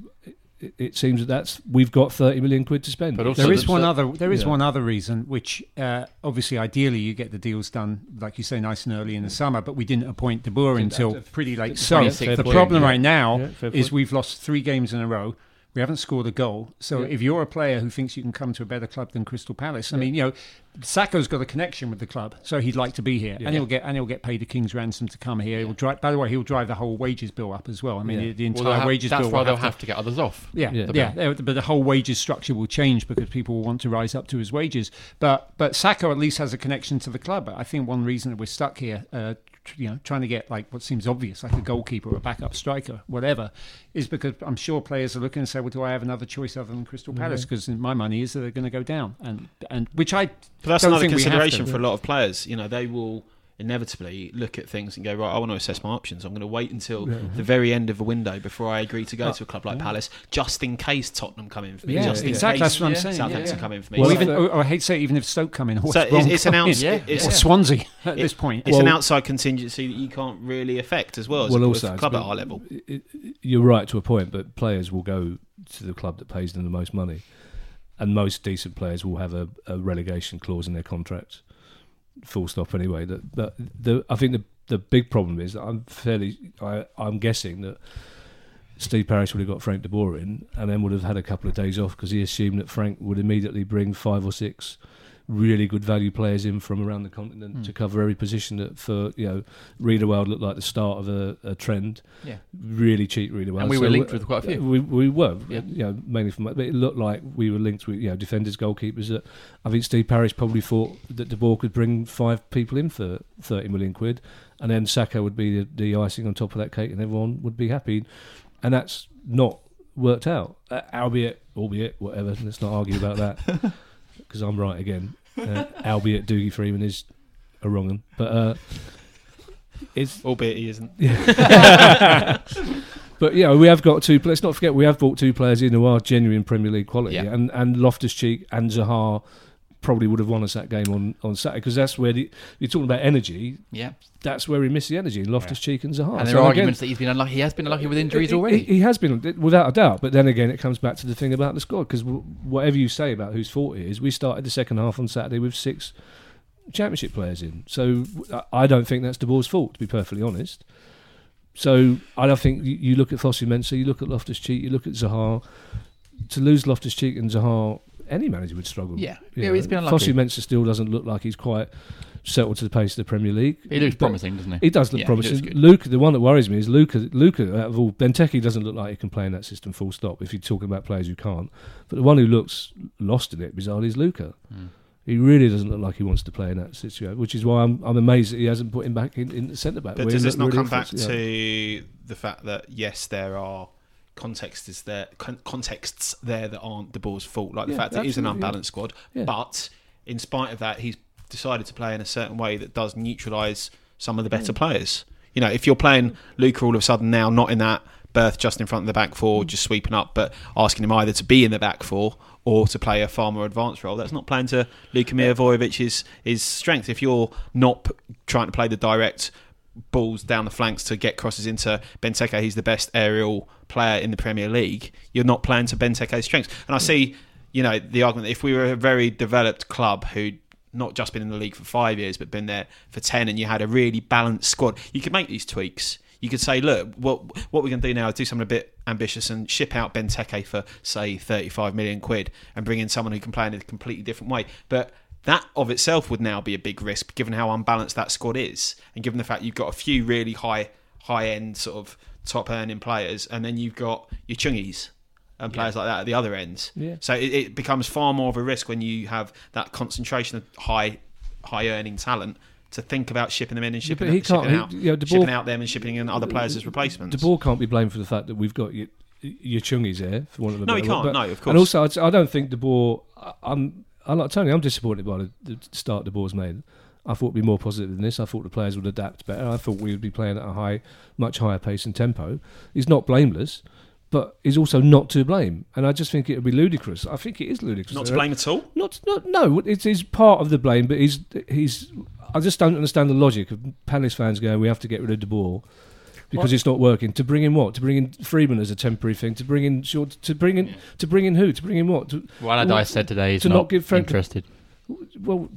it, it seems that that's we've got thirty million quid to spend. But also There So is the- one so- other. There is Yeah. one other reason, which uh, obviously, ideally, you get the deals done, like you say, nice and early in the summer. But we didn't appoint De Boer until to- pretty late. It's So the point, problem yeah. right now Yeah, is point. we've lost three games in a row. We haven't scored a goal. So Yeah. if you're a player who thinks you can come to a better club than Crystal Palace, I Yeah. mean, you know, Sakho's got a connection with the club, so he'd like to be here, Yeah. and he'll get and he'll get paid a king's ransom to come here. He'll drive. By the way, he'll drive the whole wages bill up as well. I mean, Yeah. the, the entire they'll have- wages that's bill. why will they'll have to- have to get others off. yeah, Yeah. yeah, yeah. But the whole wages structure will change because people will want to rise up to his wages. But but Sakho at least has a connection to the club. I think one reason that we're stuck here, uh, tr- you know, trying to get like what seems obvious, like a goalkeeper or a backup striker, whatever, is because I'm sure players are looking and say, well, do I have another choice other than Crystal Palace? Because my money is that they're going to go down, and and which I But that's don't another think we have consideration for a lot of players. You know, they will inevitably look at things and go, right, I want to assess my options. I'm going to wait until the very end of a window before I agree to go Oh, to a club like Palace, just in case Tottenham come in for me. yeah, just in exactly. case That's what I'm saying. Southampton yeah. come in for me. Well, So even, or, or I hate to say, even if Stoke come in, or So it's- it's come in, announced- Yeah, it's- or yeah. Swansea at It- this point. it's an outside contingency that you can't really affect as well as well, a, also club at our level. it- you're right to a point, but players will go to the club that pays them the most money, and most decent players will have a, a relegation clause in their contract. Full stop. Anyway, that but the I think the the big problem is that I'm fairly I I'm guessing that Steve Parish would have got Frank de Boer in, and then would have had a couple of days off because he assumed that Frank would immediately bring five or six really good value players in from around the continent Hmm. to cover every position that for you know Riedewald looked like the start of a, a trend Yeah. really cheap Riedewald And we were linked with quite a few. we, we were Yeah. you know mainly from but it looked like we were linked with you know defenders goalkeepers that I think Steve Parish probably thought that De Boer could bring five people in for 30 million quid and then Sakho would be the, the icing on top of that cake and everyone would be happy and that's not worked out uh, albeit albeit whatever let's not argue about that <laughs> because I'm right again uh, albeit Dougie Freedman is a wrong one but uh, it's <laughs> Albeit he isn't. <laughs> but yeah, we have got two. Let's not forget we have brought two players in who are genuine Premier League quality, Yeah. and and Loftus Cheek and Zaha probably would have won us that game on on Saturday because that's where the, you're talking about energy. Yeah. That's where we miss the energy. Loftus Cheek and Zaha. And there So are again, arguments that he's been unlucky. He has been unlucky with injuries he- already. He, he has been without a doubt, but then again, it comes back to the thing about the squad because whatever you say about whose fault it is, we started the second half on Saturday with six championship players in. So I- don't think that's De Boer's fault, to be perfectly honest. So I don't think you, you look at Fosu-Mensah, you look at Loftus Cheek, you look at Zaha. To lose Loftus Cheek and Zaha, any manager would struggle. Yeah. You Yeah, he's been unlucky. Fosu-Mensah still doesn't look like he's quite settled to the pace of the Premier League. He looks But promising, doesn't he? He does look Yeah, promising. good. Luka, the one that worries me is Luka. Luka, out of all, Benteke doesn't look like he can play in that system. Full stop. If you're talking about players who can't, but the one who looks lost in it, bizarrely, is Luka. Mm. He really doesn't look like he wants to play in that situation, which is why I'm, I'm amazed that he hasn't put him back in, in the centre back. But does this not looked come back offensive. to the fact that yes, there are contexts there con- contexts there that aren't De Boer's fault, like the Yeah, fact that it is an absolutely, yeah. unbalanced squad. But in spite of that, he's decided to play in a certain way that does neutralise some of the better mm. players. You know, if you're playing Luka all of a sudden now, not in that berth just in front of the back four, mm. just sweeping up, but asking him either to be in the back four or to play a far more advanced role, that's not playing to Luka Milivojević's his strength. If you're not p- trying to play the direct balls down the flanks to get crosses into Benteke, he's the best aerial player in the Premier League. You're not playing to Benteke's strengths. And I mm. see, you know, the argument that if we were a very developed club who'd not just been in the league for five years, but been there for ten, and you had a really balanced squad, you could make these tweaks. You could say, look, what what we're going to do now is do something a bit ambitious and ship out Benteke for say 35 million quid and bring in someone who can play in a completely different way. But that of itself would now be a big risk, given how unbalanced that squad is, and given the fact you've got a few really high high end sort of top earning players, and then you've got your chungies and players like that at the other ends. Yeah. So it, it becomes far more of a risk when you have that concentration of high high earning talent to think about shipping them in and shipping, but he shipping he- out, yeah, De Boer- shipping out them and shipping in other players as replacements. De Boer can't be blamed for the fact that we've got your, your chungies here For one of the No, he can't. No, of course. And also, I'd, don't think De Boer. I'm. I'm like Tony. I'm disappointed by the, the start De Boer's made. I thought it'd be more positive than this. I thought the players would adapt better. I thought we would be playing at a high, much higher pace and tempo. He's not blameless, but he's also not to blame. And I just think it would be ludicrous. I think it is ludicrous. Not to blame at all. Not, not no. It's, it's part of the blame, but he's he's. I just don't understand the logic of Palace fans going. We have to get rid of De Boer because What? it's not working. To bring in what? To bring in Freedman as a temporary thing. To bring in short. To bring in. To bring in who? To bring in what? To, Well, I said today he's to not, not give Frank- interested. well,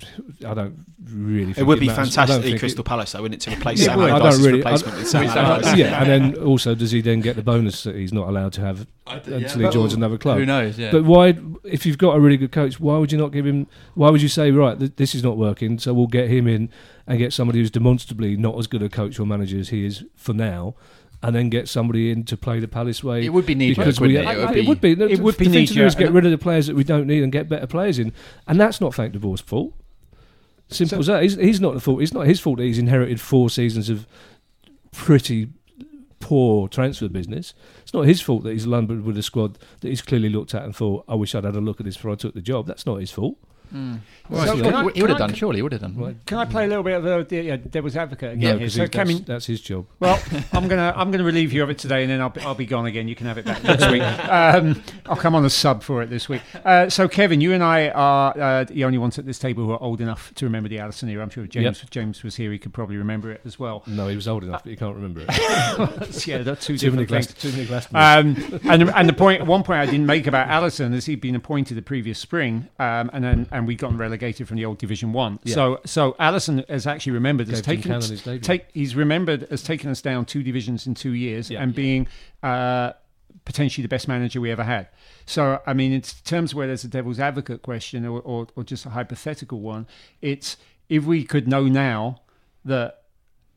I don't really. Think It would be matters. I fantastic at Crystal it- Palace, though, wouldn't it, to replace Yeah, Sam well, I don't really- replacement I- with Sam Sam Allardyce. Allardyce. yeah, and then also does he then get the bonus that he's not allowed to have until he joins another club? Who knows? Yeah. But why, if you've got a really good coach, why would you not give him? Why would you say, right, th- this is not working, so we'll get him in and get somebody who's demonstrably not as good a coach or manager as he is for now, and then get somebody in to play the Palace way? it would be knee because jerk, we, wouldn't it? I- I- it would be. it would be the thing to do is get rid of the players that we don't need and get better players in, and that's not Frank de Boer's fault. Simple So- as that. He's, he's not the fault. It's not his fault that he's inherited four seasons of pretty poor transfer business. It's not his fault that he's lumbered with a squad that he's clearly looked at and thought, "I wish I'd had a look at this before I took the job." That's not his fault. Mm. Well, Well, so he can I- would can have I- done. Surely he would have done. Right. Can I play a little bit of the, the uh, devil's advocate again? No, here? because So, that's, Kevin, that's his job. Well, I'm gonna I'm gonna relieve you of it today, and then I'll be, I'll be gone again. You can have it back next week. <laughs> Um, I'll come on a sub for it this week. Uh, so, Kevin, you and I are uh, the only ones at this table who are old enough to remember the Allison era. I'm sure if James James was here; he could probably remember it as well. No, he was old enough, but he can't remember it. <laughs> yeah, that's two too many different glass, things. too many glass. Um, and and the point, one point I didn't make about Allison is he'd been appointed the previous spring, um, and then and we'd gotten relegated from the old Division One. Yeah. So so Allison has actually remembered as taken Cannon take he's remembered as taking us down two divisions in two years Yeah. and being uh, potentially the best manager we ever had. So I mean, in terms where there's a devil's advocate question or, or, or just a hypothetical one, it's if we could know now that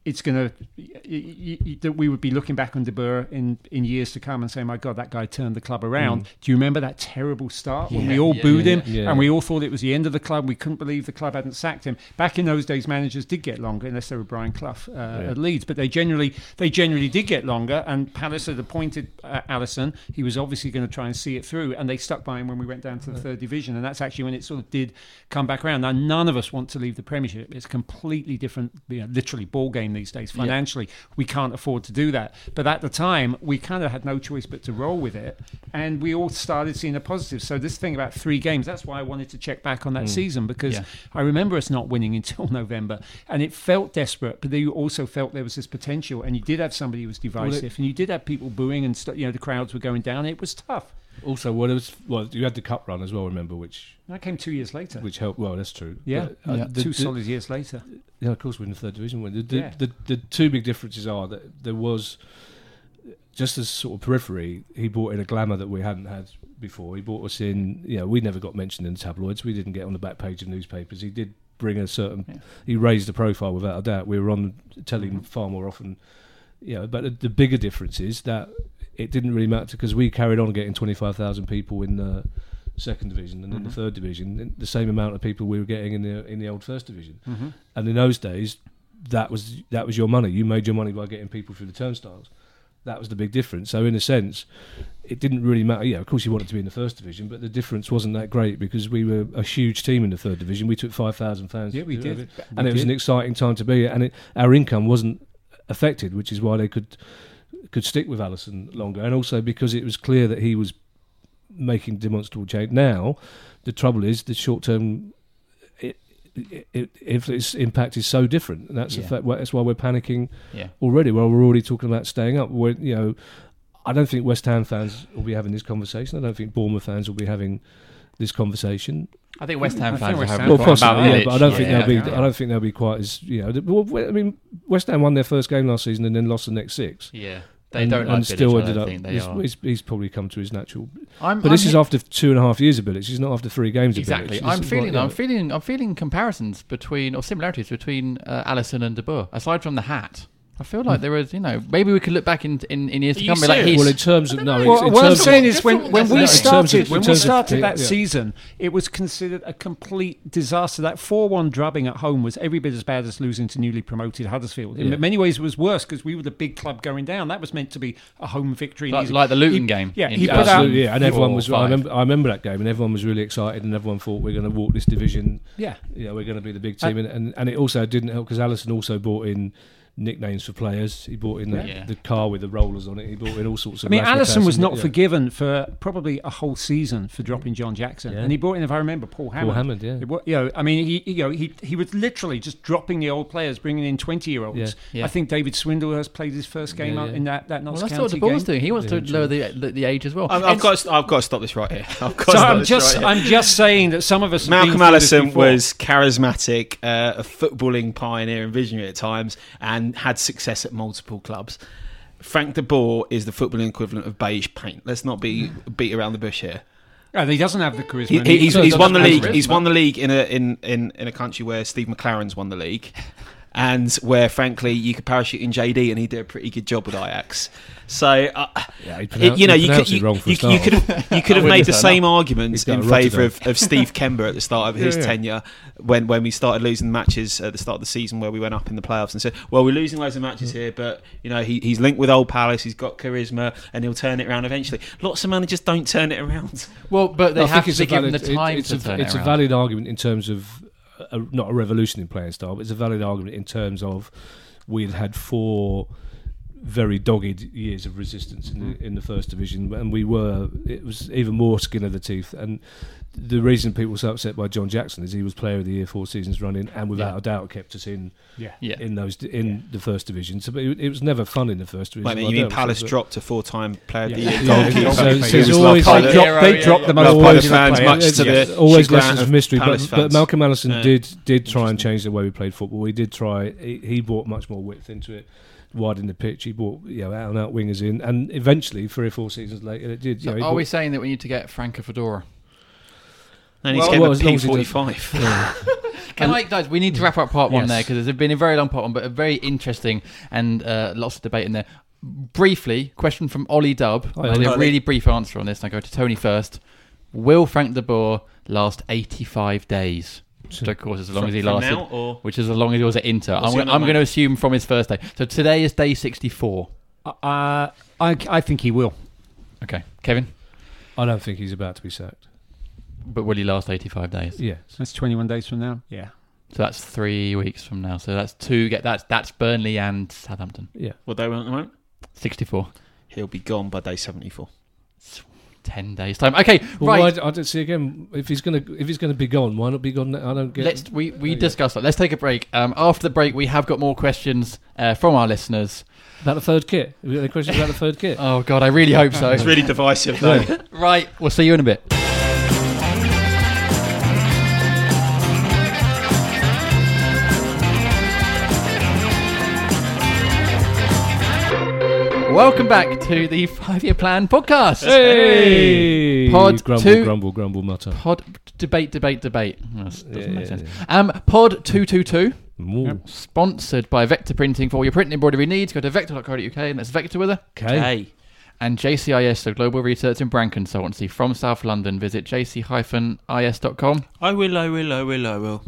it's going to that we would be looking back on De Boer in in years to come and saying, "My God, that guy turned the club around." Do you remember that terrible start when we all yeah, booed yeah, him yeah. and we all thought it was the end of the club? We couldn't believe the club hadn't sacked him. Back in those days, managers did get longer, unless they were Brian Clough uh, at Leeds, but they generally they generally did get longer. And Palace had appointed uh, Allison. He was obviously going to try and see it through, and they stuck by him when we went down to the third division, and that's actually when it sort of did come back around. Now, none of us want to leave the Premiership. It's completely different, you know, literally ball game these days. Financially, we can't afford to do that. But at the time, we kind of had no choice but to roll with it, and we all started seeing a positive. So this thing about three games, that's why I wanted to check back on that mm. season because Yeah. I remember us not winning <laughs> until November, and it felt desperate. But you also felt there was this potential, and you did have somebody who was divisive, and you did have people booing, and st- you know the crowds were going down. It was tough. Also, well, it was well, you had the cup run as well. Remember, which That came two years later. which helped. Well, that's true. yeah, But, uh, Yeah. the- two the- solid years later. Yeah, of course, we're in the third division. weren't? The, the, Yeah. the, the two big differences are that there was, just as sort of periphery, he brought in a glamour that we hadn't had before. He brought us in, you know, we never got mentioned in the tabloids. We didn't get on the back page of newspapers. He did bring a certain. Yeah. He raised the profile without a doubt. We were on telling Mm-hmm. far more often. You know, but the, the bigger difference is that it didn't really matter because we carried on getting twenty five thousand people in the second division and in the third division, the same amount of people we were getting in the in the old first division. Mm-hmm. And in those days, that was that was your money. You made your money by getting people through the turnstiles. That was the big difference. So in a sense, it didn't really matter. Yeah, of course you wanted to be in the first division, but the difference wasn't that great because we were a huge team in the third division. We took five thousand fans. Yeah, we did. it. We and it was did. an exciting time to be. And it, our income wasn't affected, which is why they could could stick with Allison longer, and also because it was clear that he was making demonstrable change. Now, the trouble is the short term. It, it, it, if its impact is so different, and that's Yeah. fact. That's why we're panicking Yeah. already. Well, we're already talking about staying up. We're, you know, I don't think West Ham fans will be having this conversation. I don't think Bournemouth fans will be having this conversation. I think West Ham fans are West having Ham Well, quite about possibly, yeah, but I don't think Yeah, they'll be. I don't think they'll be quite as you know. Well, I mean, West Ham won their first game last season and then lost the next six. Yeah, they and, don't and like still Bilić, I ended don't up. think they he's, are. he's, he's probably come to his natural. I'm, But this I'm is he- after two and a half years of Bilić. He's not after three games of exactly. Bilić. I'm feeling. like, I'm you feeling. I'm feeling comparisons between or similarities between uh, Allison and De Boer. Aside from the hat, I feel like there was. You know, maybe we could look back in in, in years to come. and be Like serious? Well, in terms of no, Well, in, in what I'm terms of- saying is, when, when No, we in terms of- started, in when we terms of- started that yeah. season, it was considered a complete disaster. That four-one drubbing at home was every bit as bad as losing to newly promoted Huddersfield. In Yeah. many ways, it was worse because we were the big club going down. That was meant to be a home victory. like, Easy. like the Luton He- game. yeah, in he put out- Absolutely, yeah, and everyone was. I five. remember, I remember that game, and everyone was really excited, and everyone thought we're going to walk this division. yeah, You know, we're going to be the big uh, team, and, and and it also didn't help because Allison also brought in nicknames for players. He brought in the, Yeah. the car with the rollers on it. He brought in all sorts of. I mean, Allison was not yeah. forgiven for probably a whole season for dropping John Jackson, Yeah. and he brought in, if I remember, Paul Hammond. Paul Hammond, yeah. It you know, I mean, he, you know, he he was literally just dropping the old players, bringing in twenty-year-olds. Yeah. Yeah. I think David Swindlehurst played his first game Yeah, out yeah. in that that Well, Notts that's what County De Boer's game. doing. He wants Yeah, to lower the, the the age as well. I've, I've got. To, I've got to stop this right here. I've got to So stop I'm just right here. I'm just saying that some of us. Malcolm Allison was charismatic, uh, a footballing pioneer and visionary at times, and had success at multiple clubs. Frank de Boer is the footballing equivalent of beige paint. Let's not be beat around the bush here. Oh, he doesn't have the charisma. He, he's he's won the league. He's won the league in a in, in, in a country where Steve McClaren's won the league, and where frankly you could parachute in JD and he did a pretty good job with Ajax. So uh, Yeah, he it- you know you could you, wrong you, you could have, you could <laughs> have made the same that. arguments in favour of, of Steve <laughs> Kember at the start of his Yeah, yeah. tenure when when we started losing matches at the start of the season where we went up in the playoffs and said, well we're losing loads of matches here, but you know he, he's linked with Old Palace, he's got charisma, and he'll turn it around eventually. Lots of managers don't turn it around. <laughs> well, but they I have to it's be a given valid, the time it, it's to a, turn it's it a valid argument in terms of a, not a revolution in playing style, but it's a valid argument in terms of we had had four very dogged years of resistance in Mm. the in the first division, and we were it was even more skin of the teeth. And the reason people were so upset by John Jackson is he was Player of the Year four seasons running, and without Yeah. a doubt kept us in yeah. Yeah. in those in the first division. So but it, it was never fun in the first division. Wait a minute, I you mean don't- Palace dropped a four-time Player of the Yeah. Year Yeah, goalkeeper? so- so He it's was always like They dropped, they yeah, dropped yeah. the most Loved the fans, much to the always chagrin lessons of of mystery. Palace But, but. Malcolm Allison Yeah. did did try and change the way we played football. He did try. He, he brought much more width into it, widened the pitch. He brought you know out and out wingers in, and eventually three or four seasons later, it did. So you know, he are we saying that we need to get Franco Fedora? And he's Well, getting well, a as long as he does- P45. <laughs> Can I, guys? We need to wrap up part one Yes. there because there's been a very long part one, but a very interesting and uh, lots of debate in there. Briefly, question from Ollie Dubb. Hi, I need a really brief answer on this. And I go to Tony first. Will Frank de Boer last 85 days? Which of course is as long as he lasted. now, or Which is as long as he was at Inter. What's I'm, he gonna, I'm going to assume from his first day. So today is day 64. Uh, I I think he will. Okay, Kevin. I don't think he's about to be sacked. But will he last 85 days? Yes. That's 21 days from now. Yeah. So that's three weeks from now. So that's two. Get that's that's Burnley and Southampton. Yeah. what day won't won't? 64. He'll be gone by day 74. 10 days time. Okay, Well, right. why, I don't see again if he's gonna if he's gonna be gone. Why not be gone? now? I don't get. Let's we, we Yeah. that. Let's take a break. Um, after the break, we have got more questions uh, from our listeners. about the third kit. Have you got any questions about the third kit? <laughs> Oh God, I really hope so. It's really divisive, though. <laughs> right, we'll see you in a bit. Welcome back to the Five Year Plan podcast. Hey! Pod grumble, two- grumble, grumble, mutter. Pod debate, debate, debate. That doesn't Yeah, make yeah, sense. Um, Pod two two two, Ooh. sponsored by Vector Printing for all your printing embroidery needs. Go to vector.co.uk and that's Vector with a Okay. And JCIS, the global research and brand consultancy from South London. Visit jc-is.com. I will, I will, I will, I will.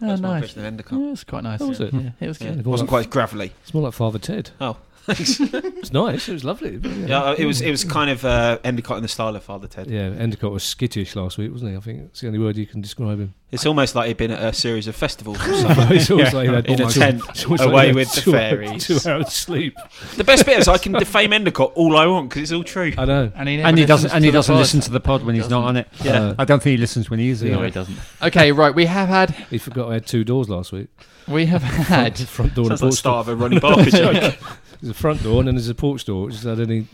Oh, That's my nice. impression of Endicott. Yeah, it's quite nice. Oh, was it? Yeah, it was Yeah. good. It wasn't quite as gravelly. It's more like Father Ted. Oh, thanks. <laughs> It's nice. It was lovely. yeah, uh, it was it was kind of uh, Endicott in the style of Father Ted. Yeah, Endicott was skittish last week, wasn't he? I think it's the only word you can describe him. It's almost like he'd been at a series of festivals or <laughs> something. it's almost like he had In a two- tent, it's <laughs> almost like away he had with the two hours- fairies. Two hours sleep. the best bit is I can defame Endicott all I want because it's all true. I know. And he, and he doesn't. And he to the doesn't pod. listen to the pod when he's not on it. Yeah. Uh, I don't think he listens when he is. No, here. he doesn't. Okay, right. We have had he forgot I had two doors last week. we have had front door and a Sounds like the porch door. start of a Ronnie Barker joke. There's a front door and then there's a porch door, which has had any.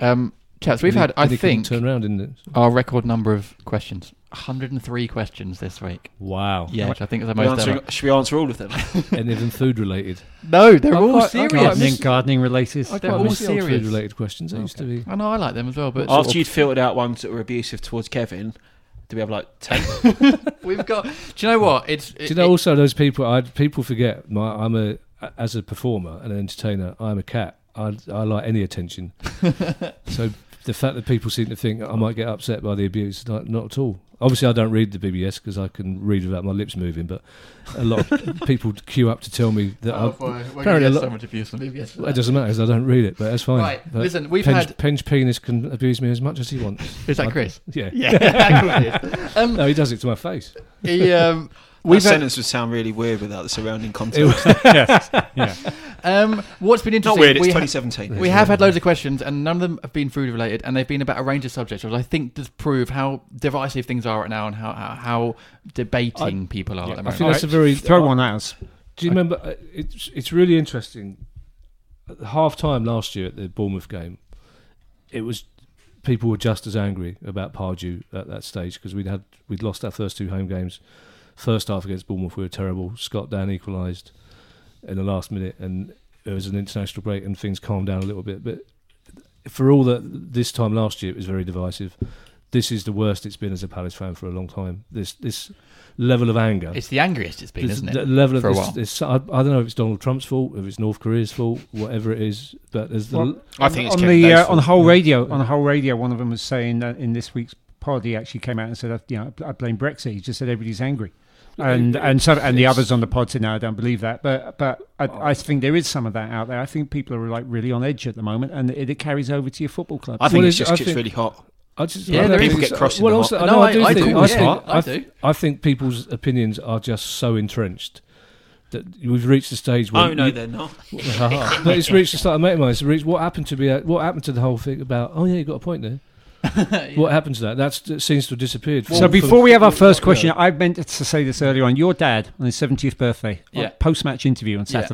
um chats. We've had, I any think, turn around in it. our record number of questions. 103 questions this week. Wow. Yeah, which I think is the We most answering- ever. <laughs> should we answer all of them? <laughs> Any of them food related? No, they're I all quite- I serious. Gardening, gardening related. They're all miss serious. food related questions. They used to be. I know I like them as well, but After you'd filtered out ones that were abusive towards Kevin, do we have like ten? <laughs> we've got. Do you know what? It's. Do you know also those people? I people forget. My, I'm a as a performer and an entertainer. I'm a cat. I, I like any attention. <laughs> so the fact that people seem to think I might get upset by the abuse, not, not at all. Obviously, I don't read the BBS because I can read without my lips moving. But a lot of <laughs> people queue up to tell me that I, apparently a lot- so much abuse on BBS. well, it doesn't matter because I don't read it. But that's fine. Right, But listen, we've Penge, had. Penge Penis can abuse me as much as he wants. Is that I- Chris? Yeah. Yeah. <laughs> um, No, he does it to my face. he, um, That we've had, sentence would sound really weird without the surrounding context. <laughs> um, what's been interesting? Not interesting? weird. It's we ha- 2017. We have had loads of questions, and none of them have been food related, and they've been about a range of subjects, which I think does prove how divisive things are right now and how how, how debating people are at the I moment. think that's a very Throw one at us. Do you remember? uh, It's it's really interesting. At the half time last year at the Bournemouth game, it was people were just as angry about Pardew at that stage because we'd had we'd lost our first two home games. First half against Bournemouth, we were terrible. Scott Dann equalised in the last minute, and there was an international break, and things calmed down a little bit. But for all that, this time last year it was very divisive. This is the worst it's been as a Palace fan for a long time. This this level of anger. It's the angriest it's been, This- isn't the it? level of for a while. this- I, I don't know if it's Donald Trump's fault, if it's North Korea's fault, whatever it is. But there's the Well, I think it's on the uh, on the whole radio on the whole radio. One of them was saying that in this week's pod, he actually came out and said, uh, "You know, I blame Brexit." He just said everybody's angry, and and so and the others on the pod said, "No, I don't believe that." But but I, oh. I think there is some of that out there. I think people are like really on edge at the moment, and it, it carries over to your football club. I think Well, it's it's- just I 'cause it's think- really hot. I just Yeah, I don't think is- People get cross in well, the also, hot. no, No, I I- do I think do, I think I I, do. I think people's opinions are just so entrenched that we've reached the stage where Oh no, you- they're not. <laughs> but it's reached the start of mate of mine. It's reached what happened to be uh, what happened to the whole thing about oh yeah you got a point there. <laughs> What happens to that? That's, that seems to have disappeared. So from- before we have our first yeah. question, I meant to say this earlier on. Your dad on his seventieth birthday, Yeah. post-match interview on Yeah.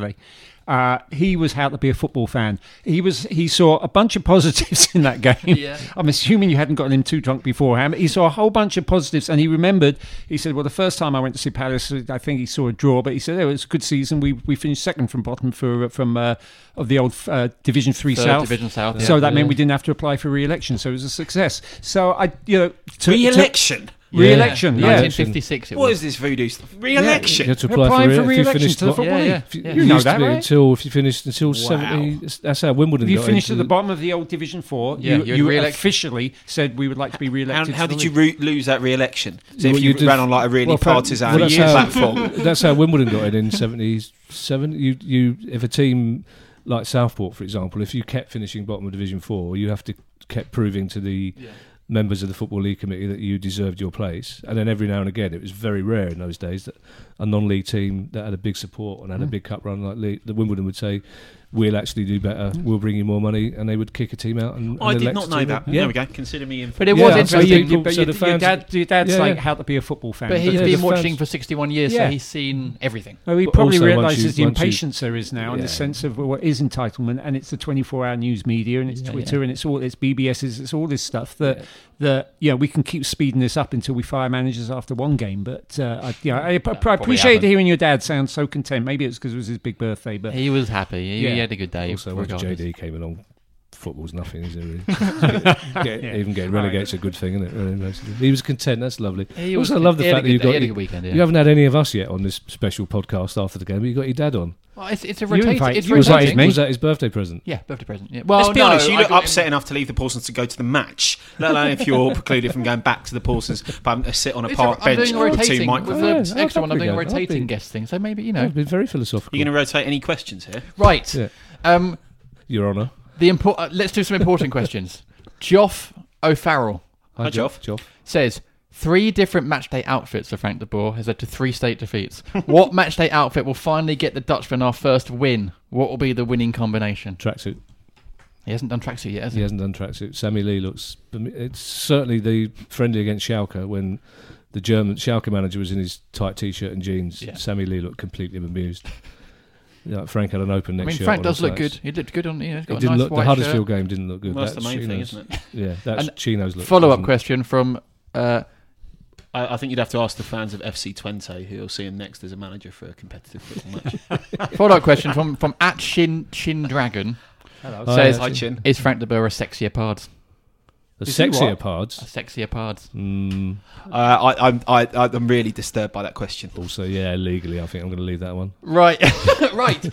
Uh, he was how to be a football fan. He was. He saw a bunch of positives <laughs> in that game. Yeah. I'm assuming you hadn't gotten him too drunk beforehand. He saw a whole bunch of positives, and he remembered. He said, "Well, the first time I went to see Palace, I think he saw a draw, but he said oh, it was a good season. We we finished second from bottom for from uh, of the old uh, Division Three Third South. Division South. So yeah. that meant we didn't have to apply for re-election, so it was a success. So I, you know, to, to- Re-election. re-election, yeah. 1956. It What was. is this voodoo stuff? Re-election. You had to apply Applying for, for re- if you re-election finished to the what- Football Yeah, League. yeah. If you, Yeah. it You know used to that, be right? until if you finished until Wow. seventy. That's how Wimbledon. If you got finished into at the bottom of the old Division Four, Yeah, you, you'd you re-elect- officially said we would like to be How, re-elected. how to the did you league. re- lose that re-election? So Well, if you you, did- ran on like a really well, fa- partisan well, that's how- platform. <laughs> That's how Wimbledon got it in '77. You, you, if a team like Southport, for example, if you kept finishing bottom of Division Four, you have to kept proving to the members of the football league committee that you deserved your place. And then every now and again, it was very rare in those days that a non-league team that had a big support and had a Mm. big cup run like Le- the Wimbledon would say, "We'll actually do better. We'll bring you more money," and they would kick a team out. And, I did not know that. Yeah. There we go. Consider me in. But it was so interesting. people- You- but so your, your dad, your dad's Yeah, like yeah. how to be a football fan. But he's Yeah, been watching fans- for 61 years, Yeah. so he's seen everything. Well, he But probably realises the once you- impatience there is now, in Yeah. the sense of what is entitlement, and it's the 24-hour news media, and it's Yeah, Twitter, yeah. and it's all it's BBS's, it's all this stuff that that yeah we can keep speeding this up until we fire managers after one game. But uh, I, yeah, I, I, probably appreciate hearing your dad sound so content. Maybe it's because it was his big birthday, but He was happy. He, Yeah. Had a good day. Also, once. JD came along, football's nothing, is it? Really? <laughs> Get- Yeah. Even getting relegate's a good thing, isn't it? Really. He was content. That's lovely. He Also, was- I love the he had a fact that you've got- had a good weekend. Yeah. You haven't had any of us yet on this special podcast after the game, but you got your dad on. Well, it's, it's a rotating. invite- It's you Was that, invited rotating. me. was that his birthday present? Yeah, birthday present. Yeah. Well, Let's be no, honest, you I look got him- upset enough to leave the Paulsons to go to the match, let alone if you're <laughs> precluded from going back to the Paulsons but having to sit on a It's park a, I'm bench doing a with two rotating with microphones. the Yeah, extra one. I'm doing a I'll happily go. rotating I'll be- guest thing, so maybe you No, know. it's been very philosophical. You're going to rotate any questions here? Right. Yeah. Um, Your Honour. The import. Uh, let's do some important <laughs> questions. Geoff O'Farrell Hi, Geoff. Geoff. says three different matchday outfits for Frank de Boer has led to three state defeats. <laughs> what matchday outfit will finally get the Dutchman our first win? What will be the winning combination? Tracksuit. He hasn't done tracksuit yet, has he? He hasn't done tracksuit. Sammy Lee looks. It's certainly the friendly against Schalke when the German Schalke manager was in his tight t-shirt and jeans. Yeah. Sammy Lee looked completely bemused. <laughs> Yeah, Frank had an open next I neck mean, shirt. Frank does look good. He looked good on. Yeah, know, he's It got a didn't nice look. The white Huddersfield shirt. game didn't look good. Well, that's the main thing, isn't it? Yeah, that's And Chino's look. Follow up question from. Uh, I, I think you'd have to ask the fans of FC Twente who you'll see him next as a manager for a competitive football match. <laughs> follow up question from from at Shin Shin Dragon Hello. Says. Hi, Chin. is Frank de Boer a sexier pards? The Is sexier what? A parts. sexier pards. Mm, Uh, I, I'm, I, I'm really disturbed by that question. also, yeah, legally, I think I'm going to leave that one. Right, <laughs> right.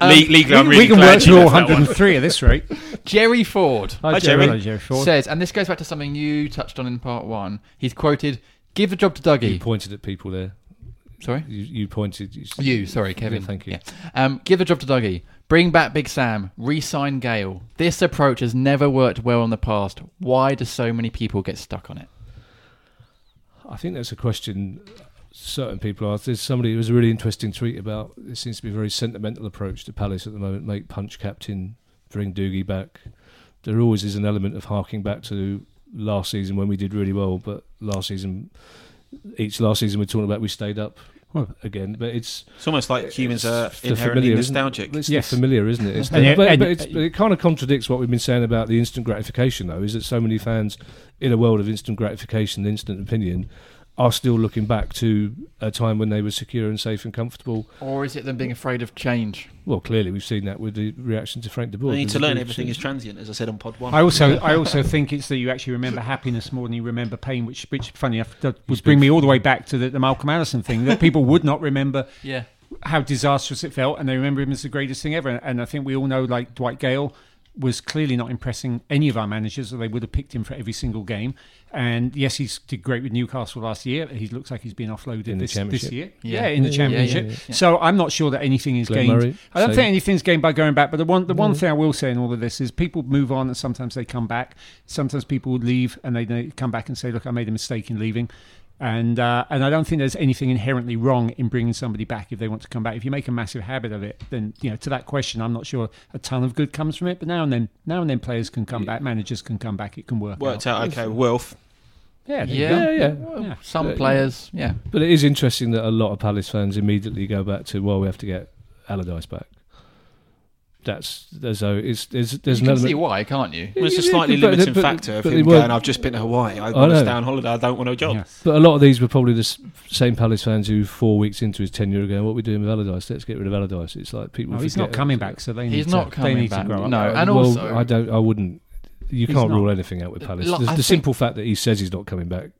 Um, Le- legally, I'm we, really we can glad work you to all left that one. 103 at this rate. <laughs> Jerry Ford Hi, Jerry. Hello, Jerry Ford. says, and this goes back to something you touched on in part one. He's quoted, "Give the job to You Dougie." pointed at people there. Sorry, You, you pointed. You, you. Sorry, Kevin. Yeah, thank you. Yeah. Um, give the job to Dougie. Bring back Big Sam. Resign Gayle. This approach has never worked well in the past. Why do so many people get stuck on it? I think that's a question certain people ask. There's somebody who was a really interesting tweet about. It seems to be a very sentimental approach to Palace at the moment. Make Punch captain, bring Dougie back. There always is an element of harking back to last season when we did really well, but last season, each last season we're talking about we stayed up Well- again. But it's It's almost like humans are inherently familiar, nostalgic. It's Yes. familiar, isn't it? It's And the- but, and- but, it's, but it kind of contradicts what we've been saying about the instant gratification, though. Is that so many fans in a world of instant gratification, instant opinion, are still looking back to a time when they were secure and safe and comfortable. Or is it them being afraid of change? Well, clearly we've seen that with the reaction to Frank de Boer. You need to learn everything is transient, as I said on Pod One. I also, I also think it's that you actually remember happiness more than you remember pain, which, which funny enough, that would bring me all the way back to the, the Malcolm Allison thing. That people would not remember <laughs> Yeah. how disastrous it felt, and they remember him as the greatest thing ever. And I think we all know, like Dwight Gayle was clearly not impressing any of our managers, or they would have picked him for every single game. And yes, he's did great with Newcastle last year. He looks like he's been offloaded In the this, this year. Yeah. in the Yeah, yeah, championship. yeah, yeah. So I'm not sure that anything is Glenn gained. Murray, I don't same. think anything's gained by going back. But the one, the one No. thing I will say in all of this is people move on, and sometimes they come back. Sometimes people would leave, and they, they come back and say, "Look, I made a mistake in leaving." And uh, and I don't think there's anything inherently wrong in bringing somebody back if they want to come back. If you make a massive habit of it, then you know to that question, I'm not sure a ton of good comes from it. But now and then, now and then, players can come back, managers can come back. It can work. Worked out. out okay. Wilf. Yeah, Yeah. Yeah, yeah. Well, Some Yeah. players, yeah. But it is interesting that a lot of Palace fans immediately go back to, well, we have to get Allardyce back. That's there's a it's there's there's you an can see why, can't you? Well, it's a slightly but- limiting but- factor of him they going, I've just been to Hawaii. I I want to know. stay on holiday. I don't want a job. Yeah. But a lot of these were probably the same Palace fans who, four weeks into his tenure, are going, "What are we doing with Allardyce? Let's get rid of Allardyce." It's like people. Oh, he's not coming it. back, so they need He's to, not they coming need back. to grow up. No, and well, also- I don't. I wouldn't. You He's can't not. rule anything out with Palace. Lo- the the simple fact that he says he's not coming back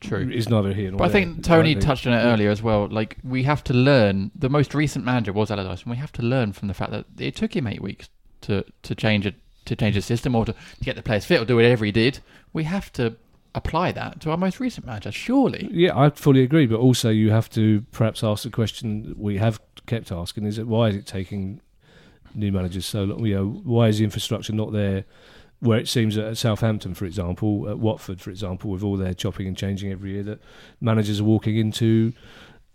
True. is neither here nor But I there. think Tony think- touched on it earlier as well. Like we have to learn. The most recent manager was Allardyce, and we have to learn from the fact that it took him eight weeks to to change it to change the system or to, to get the players fit or do whatever he did. We have to apply that to our most recent manager, surely. Yeah, I fully agree. But also, you have to perhaps ask the question we have kept asking: Is it why is it taking new managers so long? You know, why is the infrastructure not there? Where it seems at Southampton, for example, at Watford, for example, with all their chopping and changing every year, that managers are walking into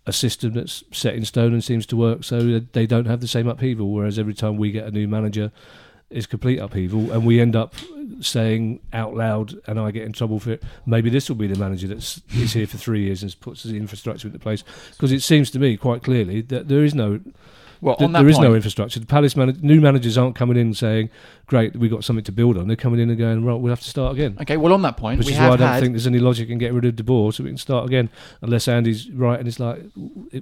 a system that's set in stone and seems to work, so they don't have the same upheaval. Whereas every time we get a new manager, it's complete upheaval, and we end up saying out loud, and I get in trouble for it. Maybe this will be the manager that's is here for three years and puts the infrastructure into place. Because it seems to me quite clearly that there is no Well, Th- that there is point, no infrastructure. The Palace man- new managers aren't coming in saying, "Great, we've got something to build on." They're coming in and going, "Right, we'll have to start again." okay. Well, on that point, Which we is why I don't had think there's any logic in getting rid of De Boer, so we can start again. Unless Andy's right and it's like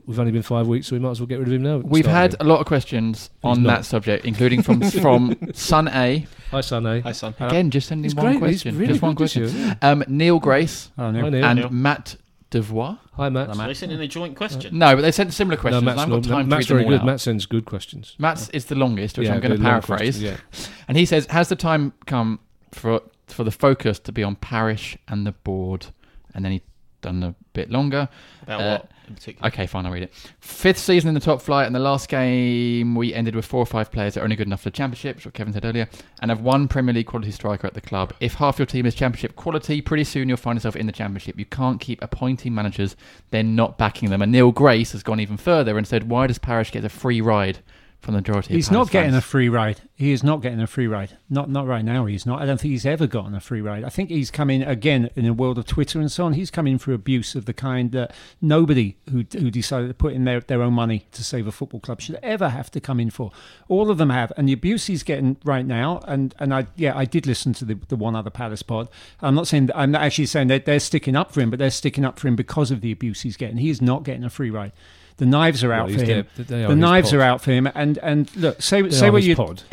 we've only been five weeks, so we might as well get rid of him now. we've had again. a lot of questions on not. that subject, including from <laughs> from Sun A. Hi, Son A. Hi, son. Again, just sending He's one great. Question. really just one good this question. year. Um, Neil Grace Oh, no. Hi, Neil. and Neil. Matt Devois. Hi, Matt. So they sent in a joint uh, question. No, but they sent similar No, questions. and Matt's, I've got not- time Matt's to read very them all good. out. Matt sends good questions. Matt's is the longest, which Yeah, I'm going to good, long paraphrase. questions, Yeah. And he says, "Has the time come for for the focus to be on Parish and the board?" And then he done a bit longer. About Uh, what in particular? Okay, fine, I'll read it. Fifth season in the top flight, and the last game we ended with four or five players that are only good enough for the championship, which what Kevin said earlier, and have one Premier League quality striker at the club. If half your team is championship quality, pretty soon you'll find yourself in the championship. You can't keep appointing managers, then not backing them. And Neil Grace has gone even further and said, Why does Parish get a free ride from the majority He's not getting a free ride. He is not getting a free ride. Not not right now. He's not. I don't think he's ever gotten a free ride. I think he's coming again in the world of Twitter and so on. He's coming for abuse of the kind that nobody who who decided to put in their, their own money to save a football club should ever have to come in for. All of them have, and the abuse he's getting right now. And and I yeah I did listen to the the one other Palace pod. I'm not saying that, I'm not actually saying that they're sticking up for him, but they're sticking up for him because of the abuse he's getting. He is not getting a free ride. The knives are out Well, for him. dead. The knives pod. are out for him, and and look, say They say are what his you pod.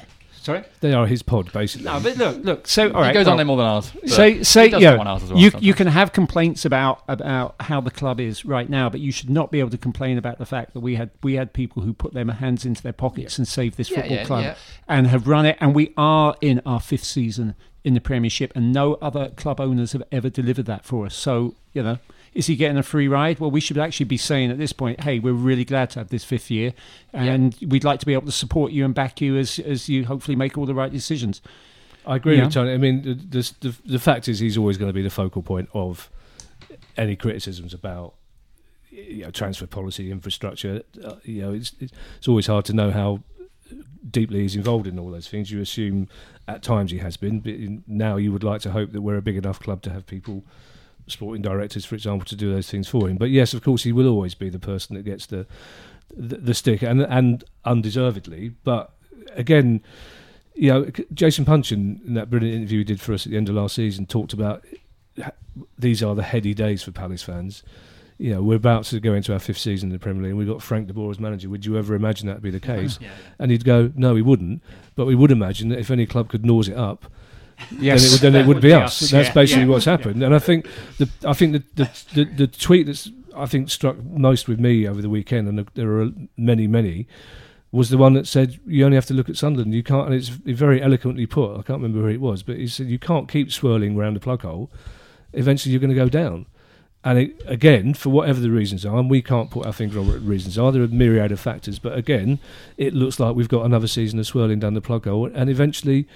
sorry. They are his pod, basically. No, but look, look. So all right, He goes well, on there more than ours. but Say say he does yeah, someone else as well you you can have complaints about about how the club is right now, but you should not be able to complain about the fact that we had we had people who put their hands into their pockets and saved this Yeah, football yeah, club yeah. and have run it, and we are in our fifth season in the Premiership, and no other club owners have ever delivered that for us. So you know. Is he getting a free ride? Well, we should actually be saying at this point, "Hey, we're really glad to have this fifth year, and we'd like to be able to support you and back you as as you hopefully make all the right decisions." I agree Yeah. with Tony. I mean, the, the, the, fact is, he's always going to be the focal point of any criticisms about you know, transfer policy, infrastructure. Uh, you know, it's, it's it's always hard to know how deeply he's involved in all those things. You assume at times he has been, but now you would like to hope that we're a big enough club to have people, sporting directors, for example, to do those things for him. But yes, of course, he will always be the person that gets the the, the stick, and and undeservedly. But again, you know, Jason Puncheon in that brilliant interview he did for us at the end of last season talked about these are the heady days for Palace fans. You know, we're about to go into our fifth season in the Premier League, and we've got Frank de Boer as manager. Would you ever imagine that to be the <laughs> case? And he'd go, no, we wouldn't. But we would imagine that if any club could nose it up, Yes, then it would, it would be us. That's Yeah. basically Yeah. what's happened. And I think the I think the, the the the tweet that's I think struck most with me over the weekend, and there are many many, was the one that said you only have to look at Sunderland. You can't, and it's very eloquently put. I can't remember who it was, but he said you can't keep swirling around the plug hole. Eventually, you're going to go down. And it, again, for whatever the reasons are, and we can't put our finger on what the reasons are, there are a myriad of factors. But again, it looks like we've got another season of swirling down the plug hole, and eventually,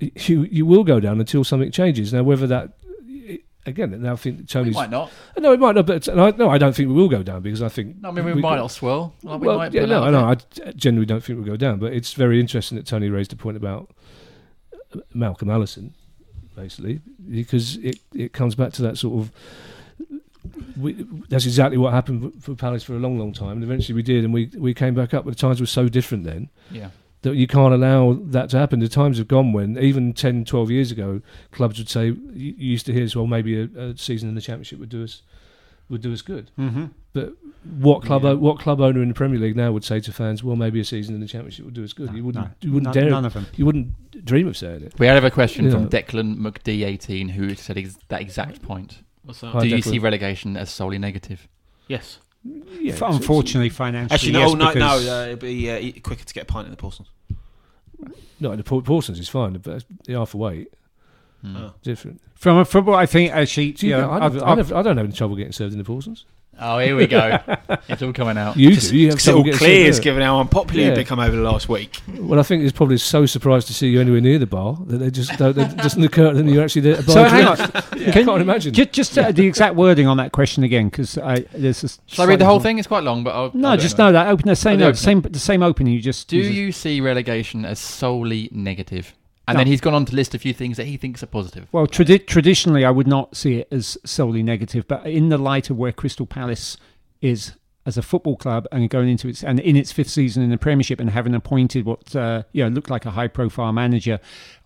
you you will go down until something changes. Now, whether that again, now I think We might not. no, it might not, but and I, no, I don't think we will go down because I think No, I mean, we, we might not swirl. Like, we well, might yeah, no, I know. I genuinely don't think we'll go down, but it's very interesting that Tony raised a point about Malcolm Allison, basically, because it, it comes back to that sort of. We, that's exactly what happened for Palace for a long, long time, and eventually we did, and we we came back up. But the times were so different then Yeah. That you can't allow that to happen. The times have gone when even 10, 12 years ago, clubs would say you, you used to hear as well maybe a, a season in the Championship would do us would do us good. Mm-hmm. What club Yeah. what club owner in the Premier League now would say to fans, well, maybe a season in the Championship would do us good? you wouldn't No, you wouldn't none, dare none of them. you wouldn't dream of saying it. We have a question Yeah. from Declan McD18 who said ex- that exact point. What's that? Hi, Do you Declan. see relegation as solely negative? Yes. Yeah, F- it's- Unfortunately, financially, Actually, no, yes, no, no. because- Uh, it'd be uh, e- quicker to get a pint in the Paulsons. no, the Paul- Paulsons is fine, but the half a weight. Oh. different. From a football, I think actually, Do you you know, know, I, I've- don't, I, I've- I don't have any trouble getting served in the Paulsons. Oh, here we go. <laughs> it's all coming out. You Just, do. You have it's all trouble clear is given how unpopular Yeah. you've become over the last week. Well, I think it's probably so surprised to see you anywhere near the bar that they just don't, they just occur and you're actually there. So hang on, <laughs> I can't imagine. just, just uh, the exact wording on that question again, because I there's a Shall I read the whole slightly- thing? It's quite long, but I'll. No, I'll just know that open the same Oh, the opening. same the same opening. You just Do just- you see relegation as solely negative? And No. then he's gone on to list a few things that he thinks are positive. Well, tradi- traditionally, I would not see it as solely negative, but in the light of where Crystal Palace is as a football club and going into its and in its fifth season in the Premiership and having appointed what uh, you know looked like a high profile manager,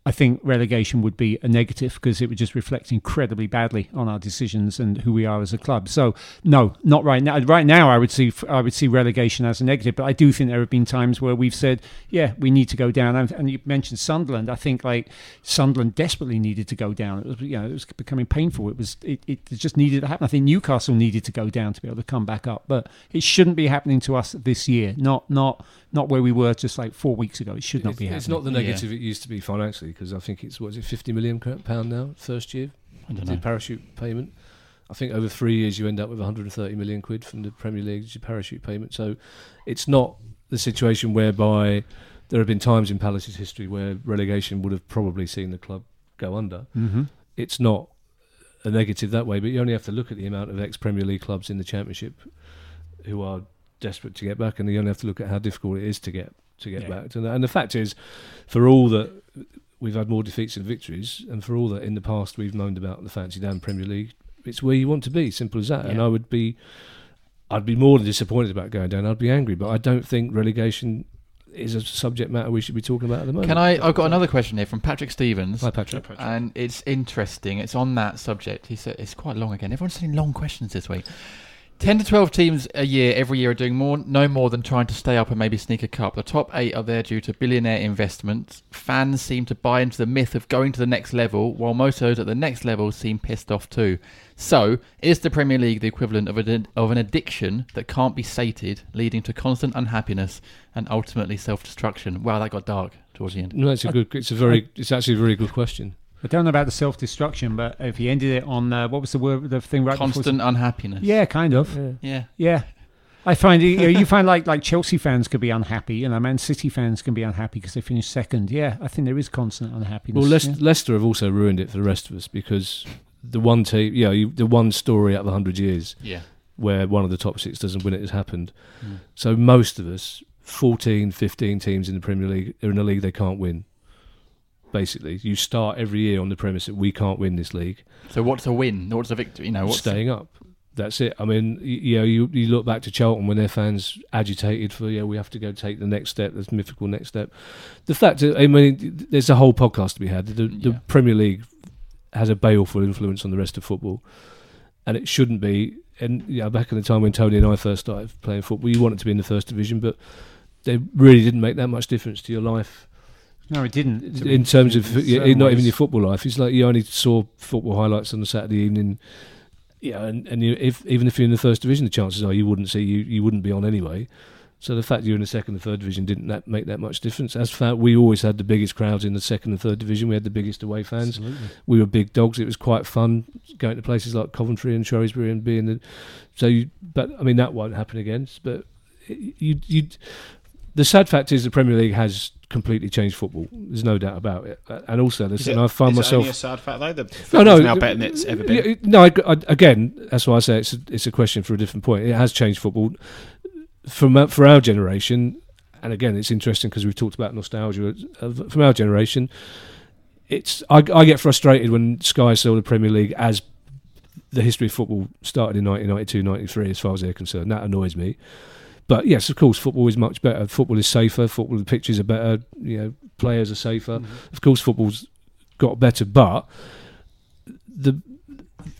I think relegation would be a negative because it would just reflect incredibly badly on our decisions and who we are as a club. So no, not right now. Right now, I would see I would see relegation as a negative, but I do think there have been times where we've said, yeah, we need to go down. And, and you mentioned Sunderland. I think like Sunderland desperately needed to go down. It was you know it was becoming painful. It was it, it just needed to happen. I think Newcastle needed to go down to be able to come back up, but it shouldn't be happening to us this year. Not not not where we were just like four weeks ago. It should not it's, be happening. It's not the negative it used to be financially because I think it's what is it, fifty million pound now first year. I don't The know. parachute payment. I think over three years you end up with 130 million quid from the Premier League as your parachute payment. So it's not the situation whereby there have been times in Palace's history where relegation would have probably seen the club go under. Mm-hmm. It's not a negative that way, but you only have to look at the amount of ex Premier League clubs in the Championship who are desperate to get back, and you only have to look at how difficult it is to get to get Yeah. back. And, and the fact is, for all that we've had more defeats than victories, and for all that in the past we've moaned about the fancy down Premier League, it's where you want to be. Simple as that. And I would be, I'd be more than disappointed about going down. I'd be angry, but I don't think relegation is a subject matter we should be talking about at the moment. Can I? I've got another question here from Patrick Stevens. Hi, Patrick. And it's interesting. It's on that subject. He said it's quite long again. Everyone's sending long questions this week. Ten to twelve teams a year, every year, are doing more, no more than trying to stay up and maybe sneak a cup. The top eight are there due to billionaire investments. Fans seem to buy into the myth of going to the next level, while most of those at the next level seem pissed off too. So, is the Premier League the equivalent of, a, of an addiction that can't be sated, leading to constant unhappiness and ultimately self-destruction? Wow, that got dark towards the end. No, it's a good. It's a very. It's actually a very good question. I don't know about the self destruction, but if he ended it on uh, what was the word, the thing right before? Constant unhappiness. Yeah, kind of. Yeah. Yeah. I find you, know, you find like like Chelsea fans could be unhappy, you know, Man City fans can be unhappy because they finished second. Yeah, I think there is constant unhappiness. Well, Leicester, yeah. Leicester have also ruined it for the rest of us because the one team, you know, you, the one story out of hundred years Yeah. where one of the top six doesn't win it has happened. Mm. So most of us, 14, 15 teams in the Premier League, are in a league they can't win. Basically, you start every year on the premise that we can't win this league. So what's a win? What's a victory? You know, what's staying up. That's it. I mean, y- you know, you, you look back to Charlton when their fans agitated for, yeah, we have to go take the next step, this mythical next step. The fact, that, I mean, there's a whole podcast to be had. The, the Yeah. Premier League has a baleful influence on the rest of football, and it shouldn't be. And yeah, back in the time when Tony and I first started playing football, you wanted to be in the first division, but they really didn't make that much difference to your life no, it didn't. in terms of in yeah, not even your football life. It's like you only saw football highlights on a Saturday evening. Yeah, and, and you, if even if you're in the first division, the chances are you wouldn't see you you wouldn't be on anyway. So the fact you're in the second and third division didn't that make that much difference. As fact, we always had the biggest crowds in the second and third division. We had the biggest away fans. Absolutely. We were big dogs. It was quite fun going to places like Coventry and Shrewsbury and being the. So, you, but I mean that won't happen again. But you you. The sad fact is the Premier League has completely changed football. There's no doubt about it. Uh, And also, Is listen, it- I find myself. a sad fact though. No, no, now better than it's ever been. No, I, I, again, that's why I say it's a, it's a question for a different point. It has changed football from for our generation, and again, it's interesting because we've talked about nostalgia. Uh, From our generation, it's I, I get frustrated when Sky saw the Premier League as the history of football started in 1992, 93, as far as they're concerned. That annoys me. But yes, of course, football is much better. Football is safer. Football, the pitches are better. You know, players are safer. Mm-hmm. Of course, football's got better, but the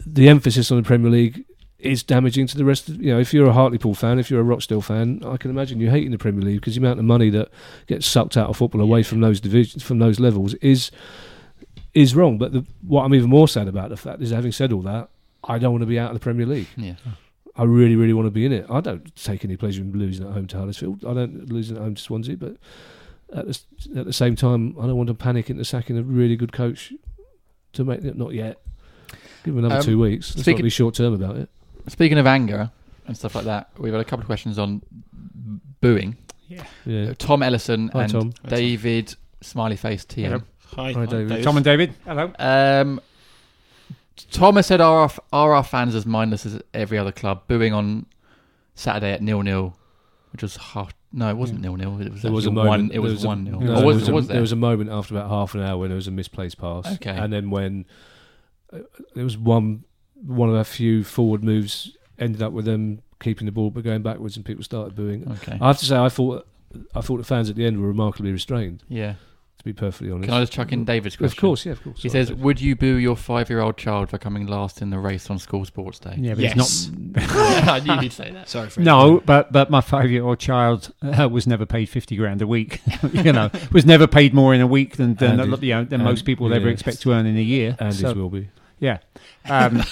the emphasis on the Premier League is damaging to the rest of you know if you're a Hartlepool fan if you're a Rochdale fan I can imagine you hating the Premier League because the amount of money that gets sucked out of football away from those divisions from those levels is is wrong but the, what I'm even more sad about the fact is having said all that I don't want to be out of the Premier League Yeah. I really really want to be in it I don't take any pleasure in losing at home to Huddersfield I don't losing at home to Swansea but at the, s- at the same time I don't want to panic into sacking a really good coach to make it not yet give him another Um, two weeks let's speaking- not be short term about it Speaking of anger and stuff like that, we've had a couple of questions on booing. yeah Tom Ellison Hi, and Tom. David Smiley Face TM. Hello. Hi, Hi, David. Tom and David, hello. Um, Tom has said, are our, are our fans as mindless as every other club? Booing on Saturday at nil nil, which was half. No, it wasn't nil nil. It was, There was a moment. One, it there was a- one nil. no, Or there was, was a, was there there? was a moment after about half an hour when there was a misplaced pass. Okay. And then when uh, there was one one of our few forward moves ended up with them keeping the ball but going backwards, and people started booing. Okay. I have to say, I thought I thought the fans at the end were remarkably restrained. yeah. To be perfectly honest, Can I just chuck in David's question? Of course, yeah, of course. He Sorry, says, Dave. "Would you boo your five-year-old child for coming last in the race on school sports day?" Yeah, but Yes. it's <laughs> not. I knew you'd say that. Sorry for No, but but my five-year-old child uh, was never paid fifty grand a week. <laughs> you know, was never paid more in a week than than, And you know, than and- most people would ever expect to earn in a year. Andy's So- will be. Yeah. Um,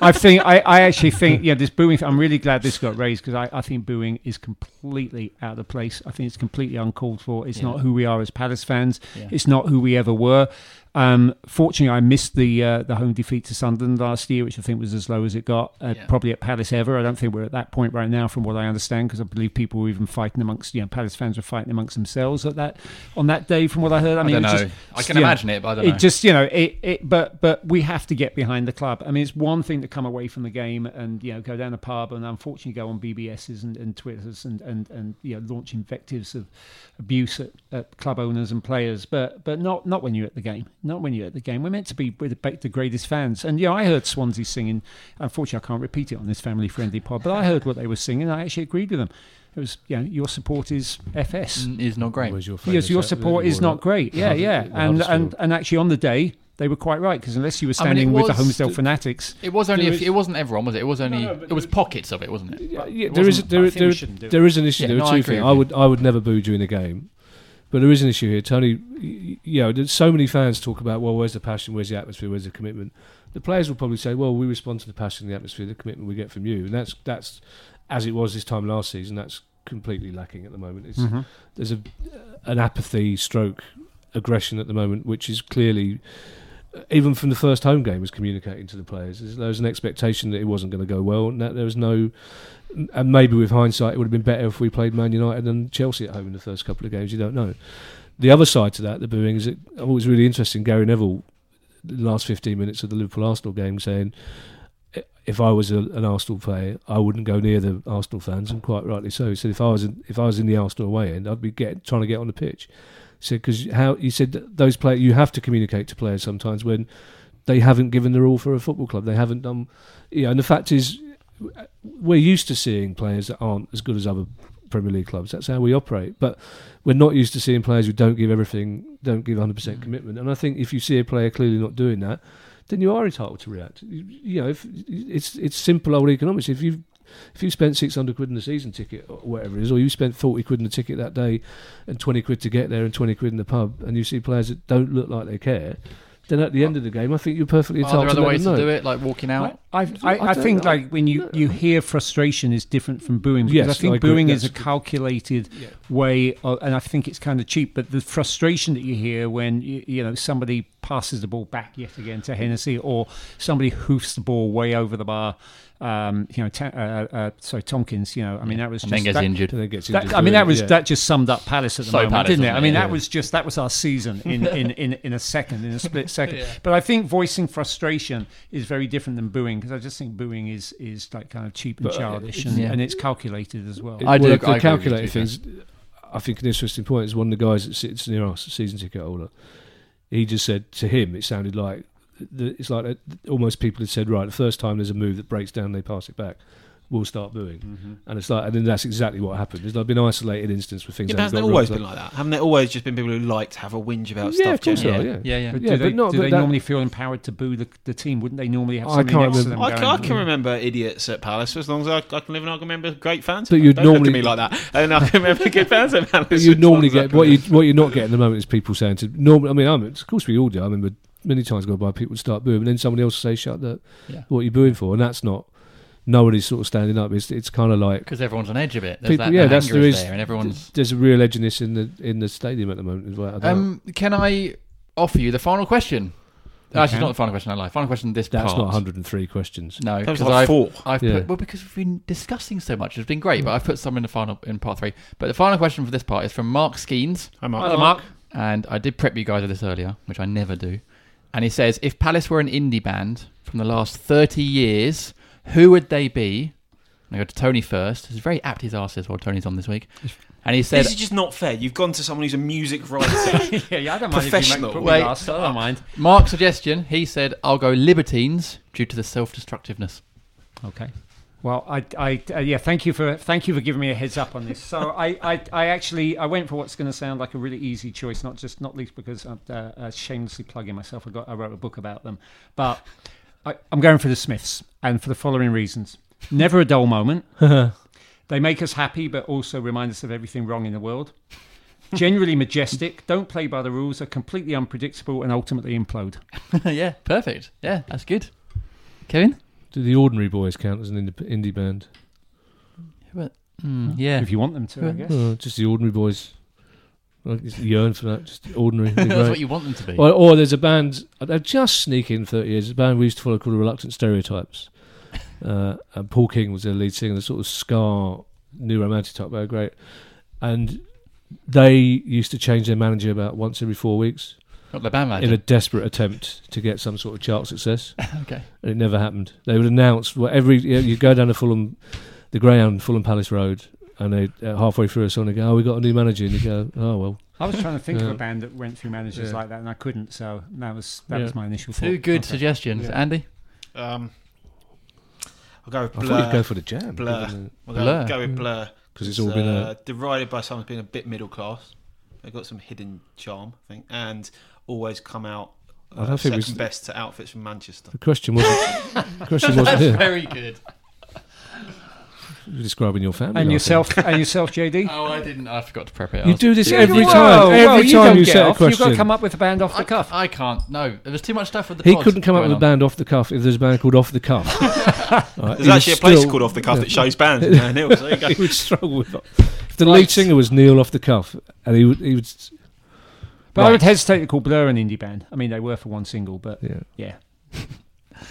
I think I, I actually think yeah this booing I'm really glad this got raised because I, I think booing is completely out of place I think it's completely uncalled for it's Yeah. not who we are as Palace fans Yeah. it's not who we ever were um, fortunately I missed the uh, the home defeat to Sunderland last year which I think was as low as it got uh, Yeah. probably at Palace ever I don't think we're at that point right now from what I understand because I believe people were even fighting amongst you know Palace fans were fighting amongst themselves at that on that day from what I heard I I, mean don't know. just- I can imagine it, but I don't know. it just you know it, it but but we have to get behind the club i mean it's one thing to come away from the game and you know go down a pub and unfortunately go on bbs's and, and twitters and, and and you know launch invectives of abuse at, at club owners and players but but not not when you're at the game not when you're at the game. We're meant to be with the, the greatest fans. And yeah i heard swansea singing. Unfortunately i can't repeat it on this family friendly pod but i heard what they were singing. I actually agreed with them. It was you know your support is fs is not great. Where's your Yes, your support is not great. Yeah, yeah, and and and actually on the day they were quite right because unless you were I mean, it standing with the was- Holmesdale fanatics, It was only. Is- few, it wasn't everyone, was it? It was only. no, but it was pockets of it, wasn't it? Yeah, there is there, I think we there, shouldn't do it. there is an issue. Yeah, there no, are two things. I would I would never boo during a game, but there is an issue here. Tony, you know, there's so many fans talk about well, where's the passion, where's the atmosphere, where's the commitment. The players will probably say, well, we respond to the passion, the atmosphere, the commitment we get from you, and that's that's as it was this time last season. That's completely lacking at the moment. It's, Mm-hmm. There's a an apathy, stroke aggression at the moment, which is clearly. Even from the first home game, was communicating to the players. There was an expectation that it wasn't going to go well, and that there was no and maybe with hindsight, it would have been better if we played Man United and Chelsea at home in the first couple of games. You don't know. The other side to that, the booing, is it oh, it was really interesting. Gary Neville, the last 15 minutes of the Liverpool Arsenal game, saying, if I was a, an Arsenal player, I wouldn't go near the Arsenal fans, and quite rightly so. He said, if I was in, if I was in the Arsenal away end, I'd be get, trying to get on the pitch. Said, because how he said that those players, you have to communicate to players sometimes when they haven't given their all for a football club. They haven't done, you know, and the fact is, we're used to seeing players that aren't as good as other Premier League clubs. That's how we operate. But we're not used to seeing players who don't give everything, don't give 100% commitment. And I think if you see a player clearly not doing that, then you are entitled to react. You, you know, if it's it's simple old economics. If you if you spent 600 quid in a season ticket or whatever it is, or you spent 40 quid in a ticket that day and 20 quid to get there and 20 quid in the pub, and you see players that don't look like they care, then at the end of the game, I think you're perfectly Are there entitled to other ways to know. do it, like walking out? I, I, I, I don't think know. like when you, you hear frustration is different from booing because Yes, I think I agree. booing is a calculated Yeah. way, of, and I think it's kind of cheap. But the frustration that you hear when you, you know somebody passes the ball back yet again to Hennessy, or somebody hoofs the ball way over the bar, um, you know, ta- uh, uh, sorry Tomkins, you know, I mean that was and just then gets that, injured. And then gets That, injured I mean, that was yeah. that just summed up Palace at the So moment, Palace, didn't it? I mean, Yeah. that was just that was our season <laughs> in in, in, in a second, in a split <laughs> second. Yeah. But I think voicing frustration is very different than booing because I just think booing is is like kind of cheap and But, uh, childish, it's- and, Yeah. and it's calculated as well. I do- well, I the agree calculated things. I think an interesting point is one of the guys that sits near us, a season ticket holder. He just said to him, it sounded like the, it's like uh, almost people had said, right, the first time there's a move that breaks down, they pass it back. We'll start booing, Mm-hmm. and it's like, and then that's exactly what happened. There's like been isolated instance where things. Yeah, but haven't hasn't got it always right. been like that? Haven't there always just been people who like to have a whinge about Yeah, stuff? of course generally? are, yeah, yeah. But Yeah, do but they, not- do but they that- normally feel empowered to boo the, the team? Wouldn't they normally have I can't next to them remember- I, going, can, I can remember idiots at Palace as long as I, I can live and I can remember great fans. But you'd Don't look at normally- me like that, and I can remember good fans at <laughs> Palace. You as normally long as I get what you what you're not getting at the moment is people saying to normally. I mean, I'm, of course we all do. I remember many times go by people would start booing, and then somebody else would say, "Shut up! Yeah. What are you booing for?" And that's not nobody's sort of standing up. It's it's kind of like Because everyone's on edge of it. There's People- that, yeah, the that's- there is is- there, and everyone's. there's a real edginess in the in the stadium at the moment as well. I. Um, can I offer you the final question? You Actually, can. not the final question. I lie. Final question. This that's part. not 103 questions. No, That was because like I've, four. I've Yeah. put well because we've been discussing so much. It's been great, but I've put some in the final in part three. But the final question for this part is from Mark Skeens, I'm Hello, Mark. and I did prep you guys with this earlier, which I never do. And he says, if Palace were an indie band from the last thirty years, who would they be? And I go to Tony first. It's very apt his arse is while Tony's on this week. And he said, This is just not fair. You've gone to someone who's a music writer. <laughs> yeah, yeah, I don't mind if you Professional. make, Wait. last. I don't uh, mind. Mark's suggestion. He said, I'll go Libertines due to the self-destructiveness. Okay. Well, I, I, uh, yeah, thank you for thank you for giving me a heads up on this. So I, <laughs> I, I actually I went for what's going to sound like a really easy choice, not just not least because I'm uh, uh, shamelessly plugging myself. I got I wrote a book about them, but I, I'm going for the Smiths, and for the following reasons: never a dull moment. <laughs> they make us happy, but also remind us of everything wrong in the world. Generally majestic, don't play by the rules, are completely unpredictable, and ultimately implode. <laughs> yeah, perfect. Yeah, that's good. Kevin? Do the Ordinary Boys count as an indie, indie band? Mm, yeah. If you want them to, I guess. Oh, just the Ordinary Boys. I just yearn for that. Just ordinary. <laughs> That's what you want them to be. Or, or there's a band, they'll just sneak in 30 years, a band we used to follow called the Reluctant Stereotypes. <laughs> Uh, and Paul King was their lead singer, the sort of scar, new romantic type, very great. And they used to change their manager about once every four weeks Not the band in a desperate attempt to get some sort of chart success. <laughs> okay. And it never happened. They would announce, well, every, you, know, you go down to Fulham, the Greyhound, Fulham Palace Road, and they uh, halfway through a song, they go, oh, we got a new manager. And you go, oh, well. I was trying to think of a band that went through managers Yeah. like that, and I couldn't. So that was that Yeah. was my initial Two thought. good Okay. suggestions. Yeah. Andy? Um, I'll go with I thought you'd go for the jam. Blur. given I'll Blur. go, go with Blur. Because it's all been uh, a. derided by someone who's been a bit middle class. They've got some hidden charm, I think, and always come out I uh, don't think we second s- best to outfits from Manchester. The question wasn't. the question wasn't here. very good. You're describing your family. And yourself, and yourself, JD. <laughs> Oh, I didn't. I forgot to prep it. You do this Yeah, every you time. Well, every well, you time don't you get set a off. You've got to come up with a band off the cuff. I can't. No, there was too much stuff with the he pod couldn't come up going with a band off the cuff if there's a band called Off the Cuff. <laughs> Right, There's he actually a place still- called Off the Cuff that shows bands in Van Hill, so there you <laughs> go. he would struggle with that. If the Right. lead singer was Neil Off the Cuff, and he would, he would, But I would hesitate to call Blur an indie band. I mean, they were for one single, but yeah. yeah. Uh, <laughs>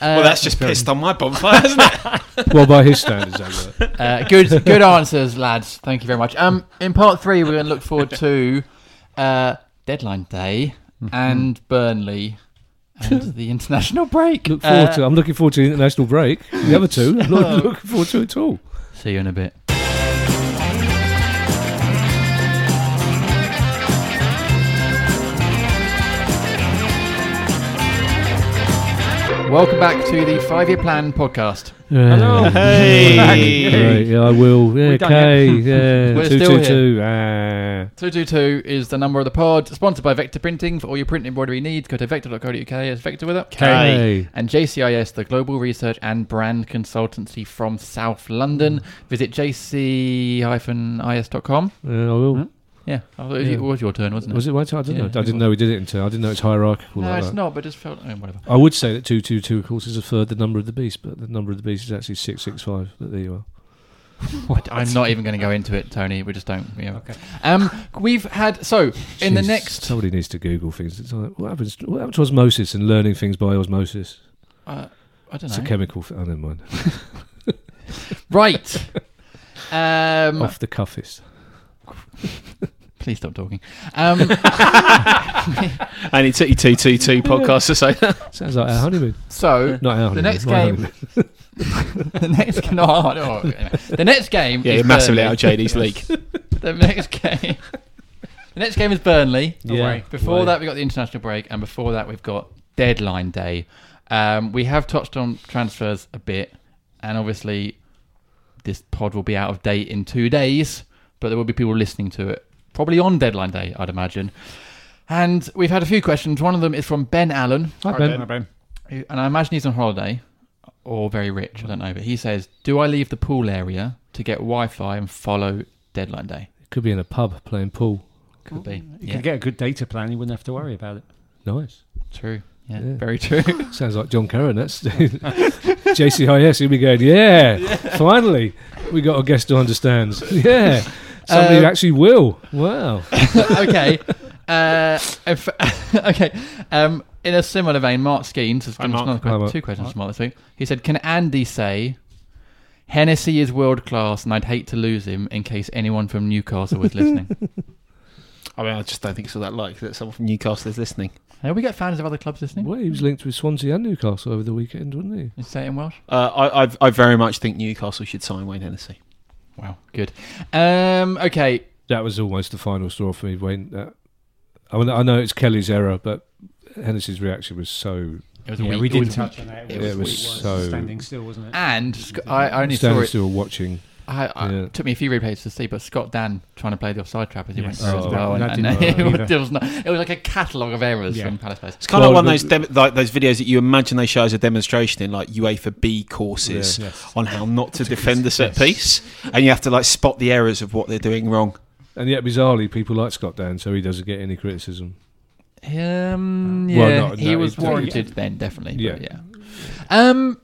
Well, that's just pissed on my bonfire, hasn't it? <laughs> Well, by his standards, they were. <laughs> Uh, good, good answers, lads. Thank you very much. Um, in part three, we're going to look forward to uh, deadline day Mm-hmm. and Burnley and the international break. Look forward Uh, to. I'm looking forward to the international break. The other two, I'm not looking forward to at all. See you in a bit. Welcome back to the Five Year Plan podcast. Hello. <laughs> Hey. Right, yeah, I will. Yeah, We've done okay. Yeah, <laughs> We're two, still two, two. Ah. 222 is the number of the pod, sponsored by Vector Printing. For all your print embroidery needs, go to vector.co.uk. It's Vector with it. Hey. And JCIS, the global research and brand consultancy from South London. Visit jc-is.com. Yeah, I will. Hmm? Yeah, I thought it was- Yeah. it was your turn, wasn't it? Was it my time? I didn't Yeah, know. I it didn't was. know we did it until. I didn't know it's hierarchical No, like it's that. not, but just felt oh, whatever. I would say that 222, of course, is a third the number of the beast, but the number of the beast is actually 665. But there you are. <laughs> I'm not even going to go into it, Tony. We just don't. Know. Okay. Um, we've had so in the Jeez, next. Somebody needs to Google things. It's like, what, happens, what happened to osmosis and learning things by osmosis? Uh, I don't know. It's a chemical. F- oh, never mind. <laughs> Right. <laughs> Um, Off the cuffist. Please stop talking. Um, <laughs> And it took you 222 podcasts to say that. Sounds like our honeymoon. so Not our honeymoon. the next my game. honeymoon. <laughs> the next <laughs> no, no, anyway. the next game. Yeah, is you're massively Burnley. out of JD's league. The next game. The next game is Burnley. Yeah. Before Way. that, we've got the international break, and before that, we've got deadline day. Um, we have touched on transfers a bit, and obviously, this pod will be out of date in two days, but there will be people listening to it probably on deadline day, I'd imagine. And we've had a few questions. One of them is from Ben Allen, Hi, Hi, Ben. Ben. Ben. who- and I imagine he's on holiday or very rich. I don't know, but he says, "Do I leave the pool area to get Wi-Fi and follow deadline day?" Could be in a pub playing pool. Could be. You Yeah. could get a good data plan. You wouldn't have to worry about it. Nice. True. Yeah, Yeah. very true. <laughs> <laughs> Sounds like John Curran. That's <laughs> JCIS. He'll be going, yeah, finally, we got a guest who understands. Yeah, somebody Um, who actually will. Wow. <laughs> okay. Uh, if, <laughs> okay. Um, in a similar vein, Mark Skeens has Hi, done Mark. another que- Hi, Mark. two questions from Mark this week. He said, "Can Andy say Hennessy is world class, and I'd hate to lose him in case anyone from Newcastle was listening." <laughs> I mean, I just don't think it's all that likely that someone from Newcastle is listening. Have we got fans of other clubs listening? Well, he was linked with Swansea and Newcastle over the weekend, wasn't he? Is say it in Welsh. Uh, I, I, I very much think Newcastle should sign Wayne Hennessy. Wow, good. Um, okay, That was almost the final straw for me. When that, I mean, I know it's Kelly's error, but Hennessy's reaction was so It was Yeah, week. we didn't was touch on that. It Yeah, it was it so- standing still, wasn't it? And I I only Standing saw it. still watching. I, I, Yeah. It took me a few replays to see, but Scott Dann trying to play the offside trap as he Yes. went through Oh, as well, that and, <laughs> and it, was not, it was like a catalogue of errors Yeah. from Palace players. It's kind of one of those dem- like those videos that you imagine they show as a demonstration in like UEFA B courses Yeah. Yes. on how not to defend the set piece, and you have to like spot the errors of what they're doing wrong. And yet, bizarrely, people like Scott Dann, so he doesn't get any criticism. Um, Well, yeah, he no, was it's- warranted then, definitely. Yeah. but yeah. Um,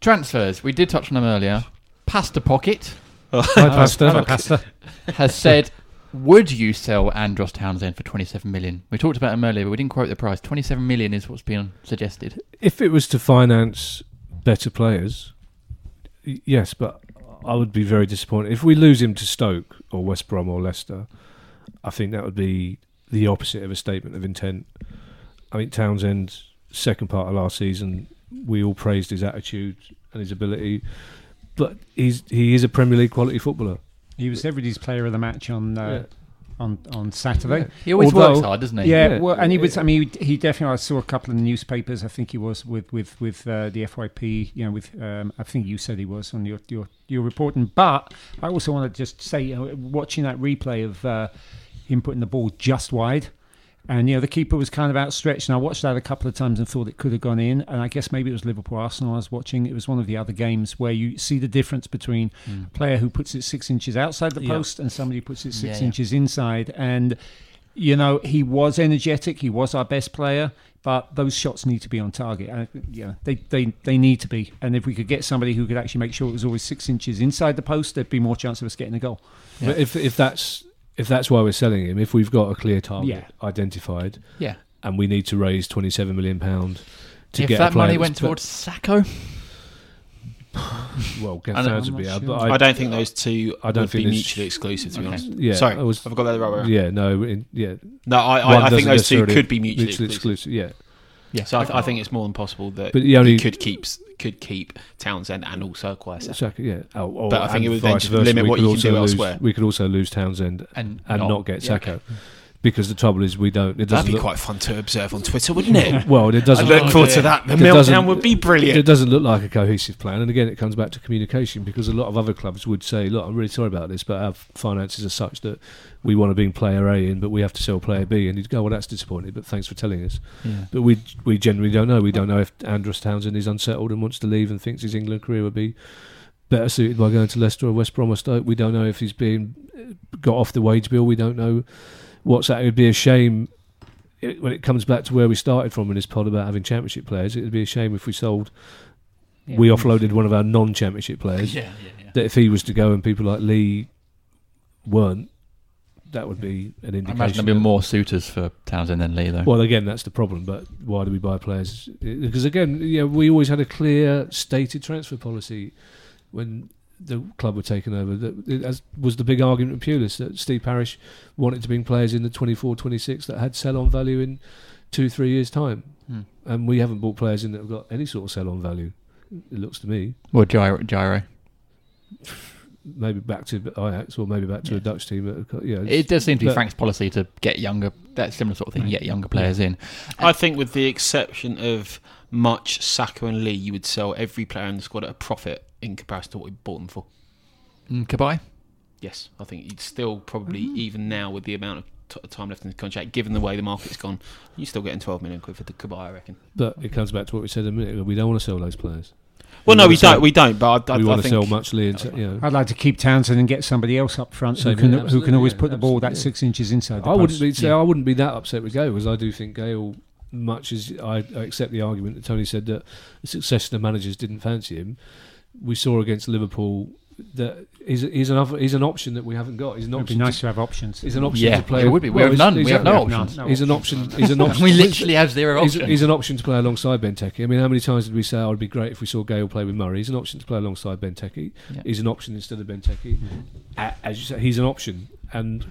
transfers. We did touch on them earlier. Pasta Pocket Oh, Hello, Pastor. <laughs> has said, "Would you sell Andros Townsend for 27 million?" We talked about him earlier, but we didn't quote the price. 27 million is what's been suggested. If it was to finance better players, y- yes, but I would be very disappointed if we lose him to Stoke or West Brom or Leicester. I think that would be the opposite of a statement of intent. I mean, Townsend, second part of last season, we all praised his attitude and his ability, but he's he is a Premier League quality footballer. He was everybody's player of the match on uh, Yeah. on on Saturday. He always Although- works hard, doesn't he? Yeah, Yeah. well, and he was. I mean, he, he definitely. I saw a couple of newspapers. I think he was with with with uh, the FYP. You know, with um, I think you said he was on your your your reporting. But I also want to just say, you know, watching that replay of uh, him putting the ball just wide. And you know the keeper was kind of outstretched, and I watched that a couple of times and thought it could have gone in. And I guess maybe it was Liverpool Arsenal I was watching. It was one of the other games where you see the difference between hmm. a player who puts it six inches outside the Yeah. post and somebody who puts it six Yeah, yeah. inches inside. And you know, he was energetic. He was our best player, but those shots need to be on target. And yeah, they, they they need to be. And if we could get somebody who could actually make sure it was always six inches inside the post, there'd be more chance of us getting a goal. Yeah. But if if that's if that's why we're selling him, if we've got a clear target Yeah. identified, yeah. and we need to raise twenty seven million pound to if get that a money went be- towards Sakho, well, I don't- Gaffnow's I'm would be out, sure. but I, don't think those two I don't would think be mutually exclusive. To be Okay. honest, yeah, sorry, I was, have got that the right way? around? yeah, no, in, yeah, No, I, I, I think those two could be mutually, mutually exclusive. exclusive. Yeah, yeah. So I, th- I think it's more than possible that but the only he could keep could keep Townsend and also acquire Sakho. Yeah, oh, or- But I think and it would then vice just versa. limit We what could you can also do lose, elsewhere. We could also lose Townsend and and not, get okay. Because the trouble is we don't. It That'd be look quite fun to observe on Twitter, wouldn't it? <laughs> well. It doesn't. look Oh, forward to that. The meltdown would be brilliant. It doesn't look like a cohesive plan, and again, it comes back to communication because a lot of other clubs would say, "Look, I'm really sorry about this, but our finances are such that we want to bring player A in, but we have to sell player B." And you'd go, "Well, that's disappointing, but thanks for telling us." Yeah. But we we generally don't know. We don't know if Andros Townsend is unsettled and wants to leave and thinks his England career would be better suited by going to Leicester or West Brom or Stoke. We don't know if he's being uh, got off the wage bill. We don't know what's that. It would be a shame it, when it comes back to where we started from in this pod about having championship players. It would be a shame if we sold. Yeah. we offloaded one of our non-championship players. <laughs> Yeah, yeah, yeah. That if he was to go and people like Lee weren't, that would be an I indication. imagine there'd be more suitors for Townsend than Lee, though. well, again, that's the problem. But why do we buy players? Because again, yeah, we always had a clear, stated transfer policy when the club were taken over. That it- as was the big argument in Pulis that Steve Parish wanted to bring players in the 24, 26 that had sell-on value in two, three years' time, Hmm. and we haven't bought players in that have got any sort of sell-on value. It looks to me Or gyro. gyro. maybe back to Ajax or maybe back to Yeah. a Dutch team. That, have got- yeah, It does seem to be Frank's policy to get younger, that similar sort of thing, get younger players in. I think, with the exception of Mutch, Sakho, and Lee, you would sell every player in the squad at a profit in comparison to what we bought them for. Mm, Cabaye? Yes, I think you'd still probably, Mm-hmm. even now with the amount of t- time left in the contract, given the way the market's gone, you're still getting 12 million quid for the Cabaye, I reckon. but it comes back to what we said a minute ago. We don't want to sell those players. Well, no, we sell- don't. We don't. But I, I, we I want to sell Muchley and you know. I'd like to keep Townsend and get somebody else up front who can, who can always yeah, put the ball that absolutely. six inches inside the I wouldn't be say Yeah. I wouldn't be that upset with Gayle because I do think Gayle, much as I, I accept the argument that Tony said that the succession of managers didn't fancy him, we saw against Liverpool that he's he's an other, he's an option that we haven't got. He's an It'd be nice to, to have options. he's an option Yeah, to play. it would be. We well, have he's- none. We have no options. No He's an option. <laughs> He's an option. we literally have zero He's, options. he's an option to play alongside Benteke. I mean, how many times did we say, "Oh, it'd be great if we saw Gayle play with Murray"? He's an option to play alongside Benteke. Yeah. He's an option instead of Benteke. Mm-hmm. A- As you say, he's an option, and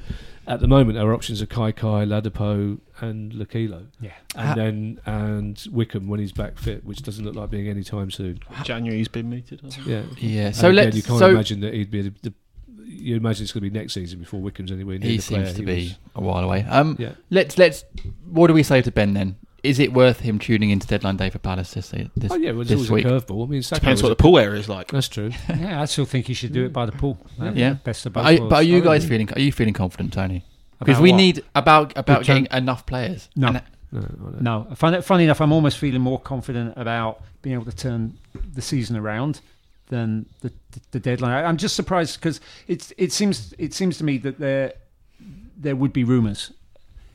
at the moment our options are Kaikai, Ladapo, and Lokilo, Yeah. and Ha- then and Wickham when he's back fit, which doesn't look like being any time soon. January's been mooted. I think. Yeah. yeah. And So again, let's. you can't so imagine that he'd be the. the you imagine it's going to be next season before Wickham's anywhere near he the player seems to he be was. a while away. Um, Yeah. let's let's. What do we say to Ben then? Is it worth him tuning into deadline day for Palace this this, oh yeah, well, it's this always week? a curveball. I mean, Sakho Depends was what the pool area is like. That's true. <laughs> Yeah, I still think he should do it by the pool. <laughs> Uh, Yeah. best of both But are, worlds. but are you guys really- feeling? Are you feeling confident, Tony? Because About we what? need about about Good turn- getting enough players. No. And- No, No, funny, funny enough, I'm almost feeling more confident about being able to turn the season around than the the, the deadline. I, I'm just surprised because it's it seems it seems to me that there there would be rumours.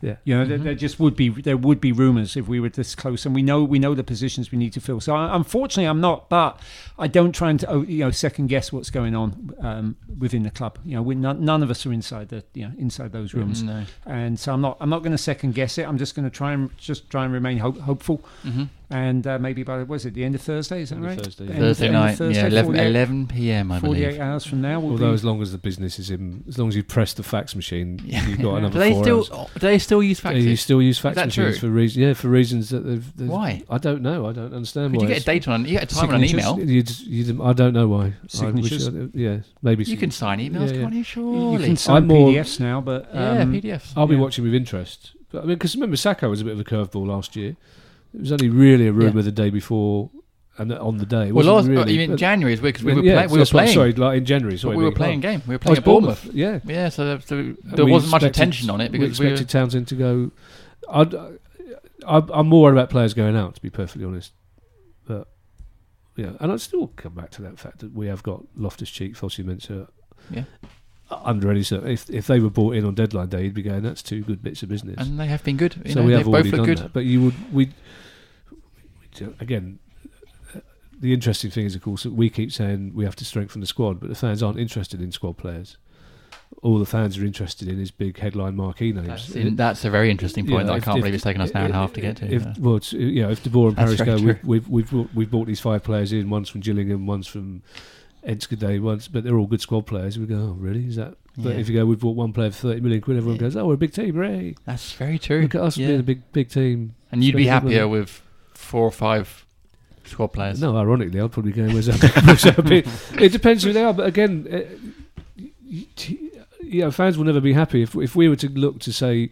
Yeah. You know, there, there just would be there would be rumours if we were this close, and we know we know the positions we need to fill. So I, unfortunately, I'm not, but I don't try and oh, you know second guess what's going on um, within the club. You know, we none, of us are inside the you know inside those rooms, No. and so I'm not I'm not going to second guess it. I'm just going to try and just try and remain hope, hopeful, hmm and uh, maybe by was it the end of Thursday? Is that End right? Thursday, yeah. Thursday end of night, Thursday, yeah, 11, 48 11 p.m. I 48 believe. hours from now. Will Although be, as long as the business is in, as long as you press the fax machine, Yeah. you've got <laughs> another Do they four still? hours. Do they still use Yeah, you still use fax machines true? for reasons. Yeah, for reasons that they've. they've Why? I don't know. I don't understand Could why. you get a date on? You get a time on an email. You just, you didn't- I don't know why. I wish Signatures? I- yeah, maybe. You can sign emails, Yeah, yeah. can't you? Sure. You can sign I'm more- PDFs now, but yeah, um, PDFs. I'll be watching with interest. I mean, because remember, Sakho was a bit of a curveball last year. It was only really a rumor Yeah. the day before and on the day. Well, last, uh, really, even but- January is because we were, yeah, play, we were playing. Sorry, like in January. Sorry, we were playing game. We were playing at Bournemouth. Yeah, Yeah, so, there- so there we wasn't much attention on it we because we, expected Townsend to go. I'd, I, I'm more worried about players going out, to be perfectly honest. But yeah, and I'd still come back to that fact that we have got Loftus Cheek, Fosu-Mensah. Yeah. Under any if if they were bought in on deadline day, you'd be going. That's two good bits of business. and they have been good. You so know, we they've have both already done good. that. But you would we, again. The interesting thing is, of course, that we keep saying we have to strengthen the squad, but the fans aren't interested in squad players. All the fans are interested in is big headline marquee names. That's, that's a very interesting point Yeah, that I can't if- believe it's taken us an hour and a half to get to. If, yeah. well, it's, you know, if De Boer and That's Parish go, we've, we've we've brought, we've brought these five players in. One's from Gillingham, one's from Enschede, once, but they're all good squad players. We go, oh, really? Is that? But Yeah. if you go, we've bought one player for thirty million quid. Everyone Yeah. goes, oh, we're a big team, hooray! That's very true. Look at us Yeah. being a big big team. And you'd be happier money. with four or five squad players. No, ironically, I'd probably go, where's that? where's that bit? It depends who they are, but again, uh, y- y- you know, fans will never be happy if if we were to look to say,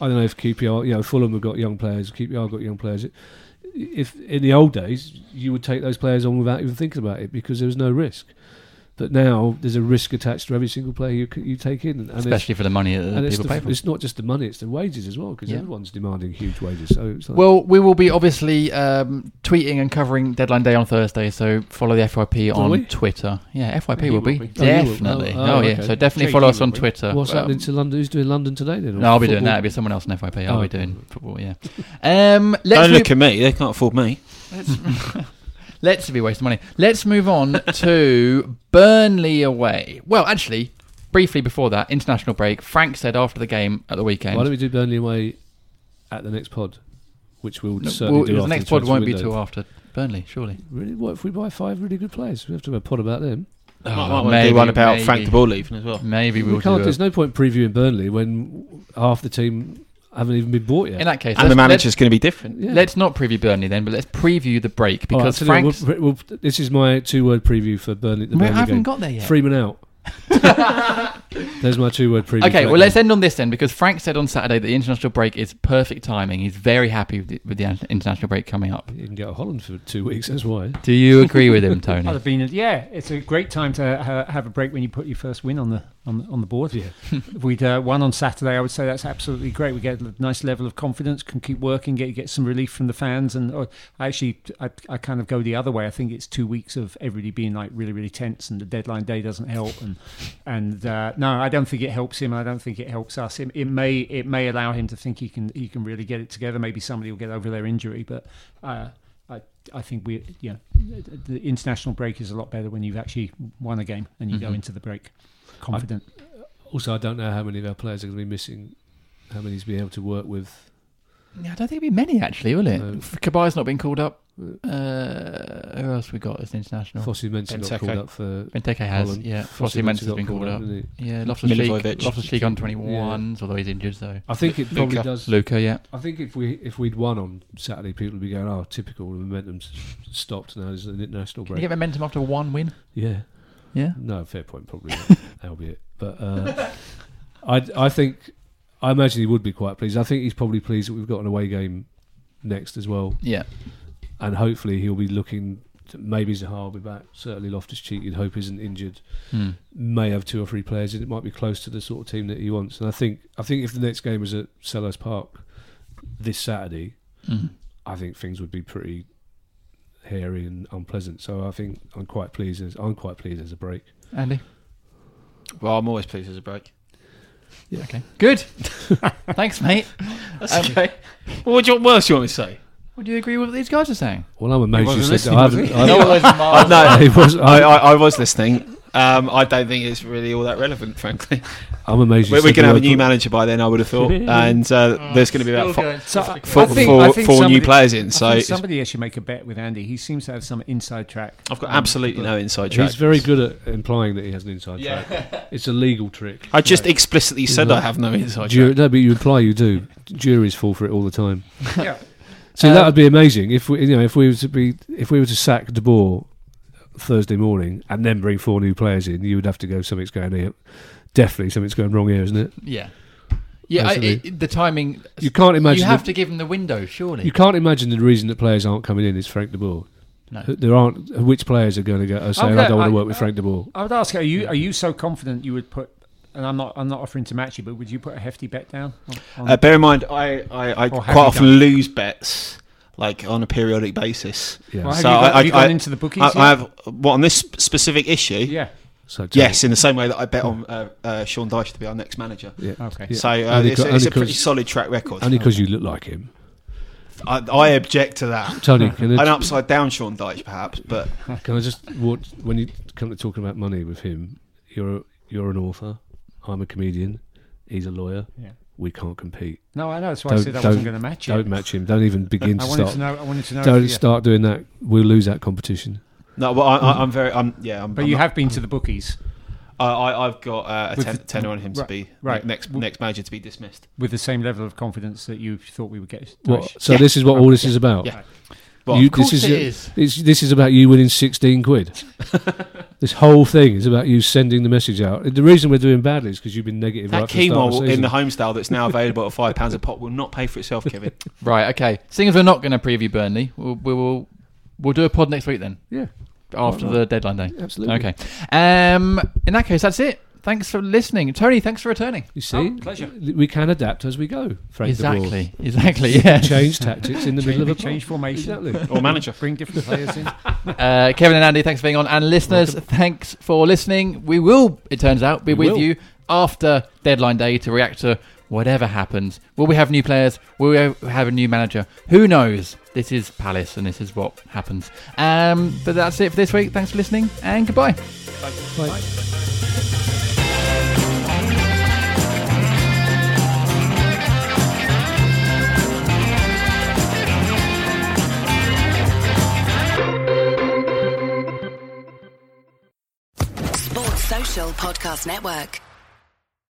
I don't know if QPR, you know, Fulham have got young players, QPR got young players. If in the old days you would take those players on without even thinking about it because there was no risk, but now there's a risk attached to every single player you you take in, and especially for the money that and it's, people the, pay for. it's not just the money; it's the wages as well because Yeah. everyone's demanding huge wages. So it's like, Well, we will be obviously um, tweeting and covering deadline day on Thursday, so follow the FYP on we? Twitter. Yeah, FYP He will will be be. Oh, you will? definitely. Oh, Oh, oh, yeah, okay. so definitely JG follow us on be. Twitter. what's Um, happening to London? Who's doing London today? Then or No, I'll be doing that. It'll be someone else in FYP. I'll Oh. be doing football. Yeah. Um, let's Don't look at me. They can't afford me. <laughs> Let's be wasting money. Let's move on <laughs> to Burnley away. Well, actually, briefly before that, international break. Frank said after the game at the weekend. Why don't we do Burnley away at the next pod, which we'll No, certainly well, do the after next the pod won't be window. till after Burnley, surely. Really? What if we buy five really good players? We have to have a pod about them. might, oh, might want to do one about Frank de Boer leaving as well. Maybe we we'll can't. do There's it. no point previewing Burnley when half the team haven't even been bought yet. In that case, And the let's, manager's going to be different. Yeah. let's, let's not preview Burnley then, but let's preview the break because so then Frank's. we'll- we'll- this is my two-word preview for Burnley. The we Burnley haven't game. got there yet. Freedman out. <laughs> There's my two-word preview. Okay, well, let's end on this then, because Frank said on Saturday that the international break is perfect timing. He's very happy with the, with the international break coming up. You can go to Holland for two weeks. That's why. Do you agree with him, I'd <laughs> Tony? have been, yeah, it's a great time to ha- have a break when you put your first win on the on, the- on the board. Yeah. <laughs> if we'd uh, won on Saturday, I would say that's absolutely great. We get a nice level of confidence, can keep working, get get some relief from the fans, and I actually I, I kind of go the other way. I think it's two weeks of everybody being like really really tense, and the deadline day doesn't help. And and uh, no, I don't think it helps him. I don't think it helps us. It, it may it may allow him to think he can he can really get it together. Maybe somebody will get over their injury, but. Uh, I, I think we, know, the international break is a lot better when you've actually won a game and you go Mhm. into the break confident. Also, I don't know how many of our players are going to be missing. How many's be able to work with? Yeah, I don't think it'd be many actually, will it? No. Cabaye's not been called up. Uh, who else we got as international? Fosu-Mensah got Benteke. called up for. Benteke has, Holland. yeah. Fossey Fosu-Mensah's got been called up. didn't he? Yeah, Loftus Cheek, Milivojević. Loftus Cheek on 21s, although he's injured, so. I think it probably Luka. does. Luka, yeah. I think if we if we'd won on Saturday, people would be going, "Oh, typical." The momentum's stopped now. There's an international Can break. you get momentum after one win? yeah. Yeah. No, fair point, probably. not, <laughs> albeit, but uh, <laughs> I I think I imagine he would be quite pleased. I think he's probably pleased that we've got an away game next as well, Yeah. and hopefully he'll be looking. To, maybe Zaha will be back. Certainly Loftus Cheek. You'd hope isn't injured. Hmm. May have two or three players, and it might be close to the sort of team that he wants. And I think I think if the next game was at Selhurst Park this Saturday, Mm. I think things would be pretty hairy and unpleasant. So I think I'm quite pleased. As, I'm quite pleased as a break. Andy. Well, I'm always pleased as a break. Okay. Good. <laughs> Thanks, mate. That's Um, okay. Well, what, do you, what else do you want me to say? Would you agree with what these guys are saying? Well, I'm amazed you said that. I listening, haven't. was I he? haven't- was no, It was, I, I, I, I was listening. Um, I don't think it's really all that relevant, frankly. <laughs> I'm amazed. We're, we're going to have a new word- manager by then, I would have thought, <laughs> and uh, there's going to be about four, So I- four, think- four- I four new players in. I So think somebody should make a bet with Andy. He seems to have some inside track. I've got Um, absolutely no inside track. He's very good at implying that he has an inside Yeah. track. It's a legal trick. I just explicitly said not- I have no inside Ju- track. no, but you imply you do. Juries fall for it all the time. Yeah. So Um, that would be amazing if we, you know, if we were to be, if we were to sack De Boer Thursday morning and then bring four new players in, you would have to go. Something's going here. Definitely, something's going wrong here, isn't it? Yeah. Yeah, I, it, the timing. You can't imagine. You have that- to give them the window, surely. You can't imagine the reason that players aren't coming in is Frank De Boer. No. There aren't. Which players are going to go? Oh, say, I'm I don't want to work with Frank De Boer. I would ask: Are you are you so confident you would put? And I'm not I'm not offering to match you, but would you put a hefty bet down? On, on Uh, bear in mind, I, I, I quite often done? lose bets, like on a periodic basis. Yeah. well, have so you, got, I- I- gone into the bookies? I, yet? I have what on this specific issue. Yeah. So Yes, in the same way that I bet on uh, uh, Sean Dyche to be our next manager. Yeah. Okay. Yeah. So uh, it's, co- it's a pretty solid track record. Only because you look like him, I, I object to that. Tony. Can An upside down Sean Dyche, perhaps, but <laughs> can I just what, when you come to talking about money with him? You're a, you're an author. I'm a comedian. He's a lawyer. Yeah. We can't compete. No, I know. That's why I Don't- said I don't- wasn't going to match you. Don't match him. Don't even <laughs> begin I to wanted start. to know. I wanted to know. Don't if you- start doing that. We'll lose that competition. no. but I, I, I'm very. I'm yeah. I'm, But I'm you not- have been to the bookies I, I, I've got uh, a With ten, the- tenner on him to be right. next W- next manager to be dismissed. with the same level of confidence that you thought we would get. What, so Yeah. this is what all this is about. Yeah. You- of course this is it a- is. It's, this is about you winning 16 quid. <laughs> this whole thing is about you sending the message out. The reason we're doing badly is because you've been negative that right from the start of quinoa the home style that's now available at five pounds a pot will not pay for itself, Kevin. <laughs> Right, okay. Seeing as we're not going to preview Burnley, we'll, we will we'll do a pod next week then, Yeah, after the deadline day. absolutely. Okay. Um, in that case, that's it. Thanks for listening. Tony, thanks for returning. You see, Oh, pleasure. we can adapt as we go. Frank de Boer. exactly. Exactly, yeah. <laughs> Change tactics in the middle of a Change, change formation. Exactly. or manager. Bring different players in. <laughs> Uh, Kevin and Andy, thanks for being on. And listeners, thanks for listening. We will, it turns out, be We with will. you after deadline day to react to whatever happens. Will we have new players? Will we have a new manager? Who knows? This is Palace and this is what happens. Um, but that's it for this week. Thanks for listening and goodbye. Bye. Sports Social Podcast Network.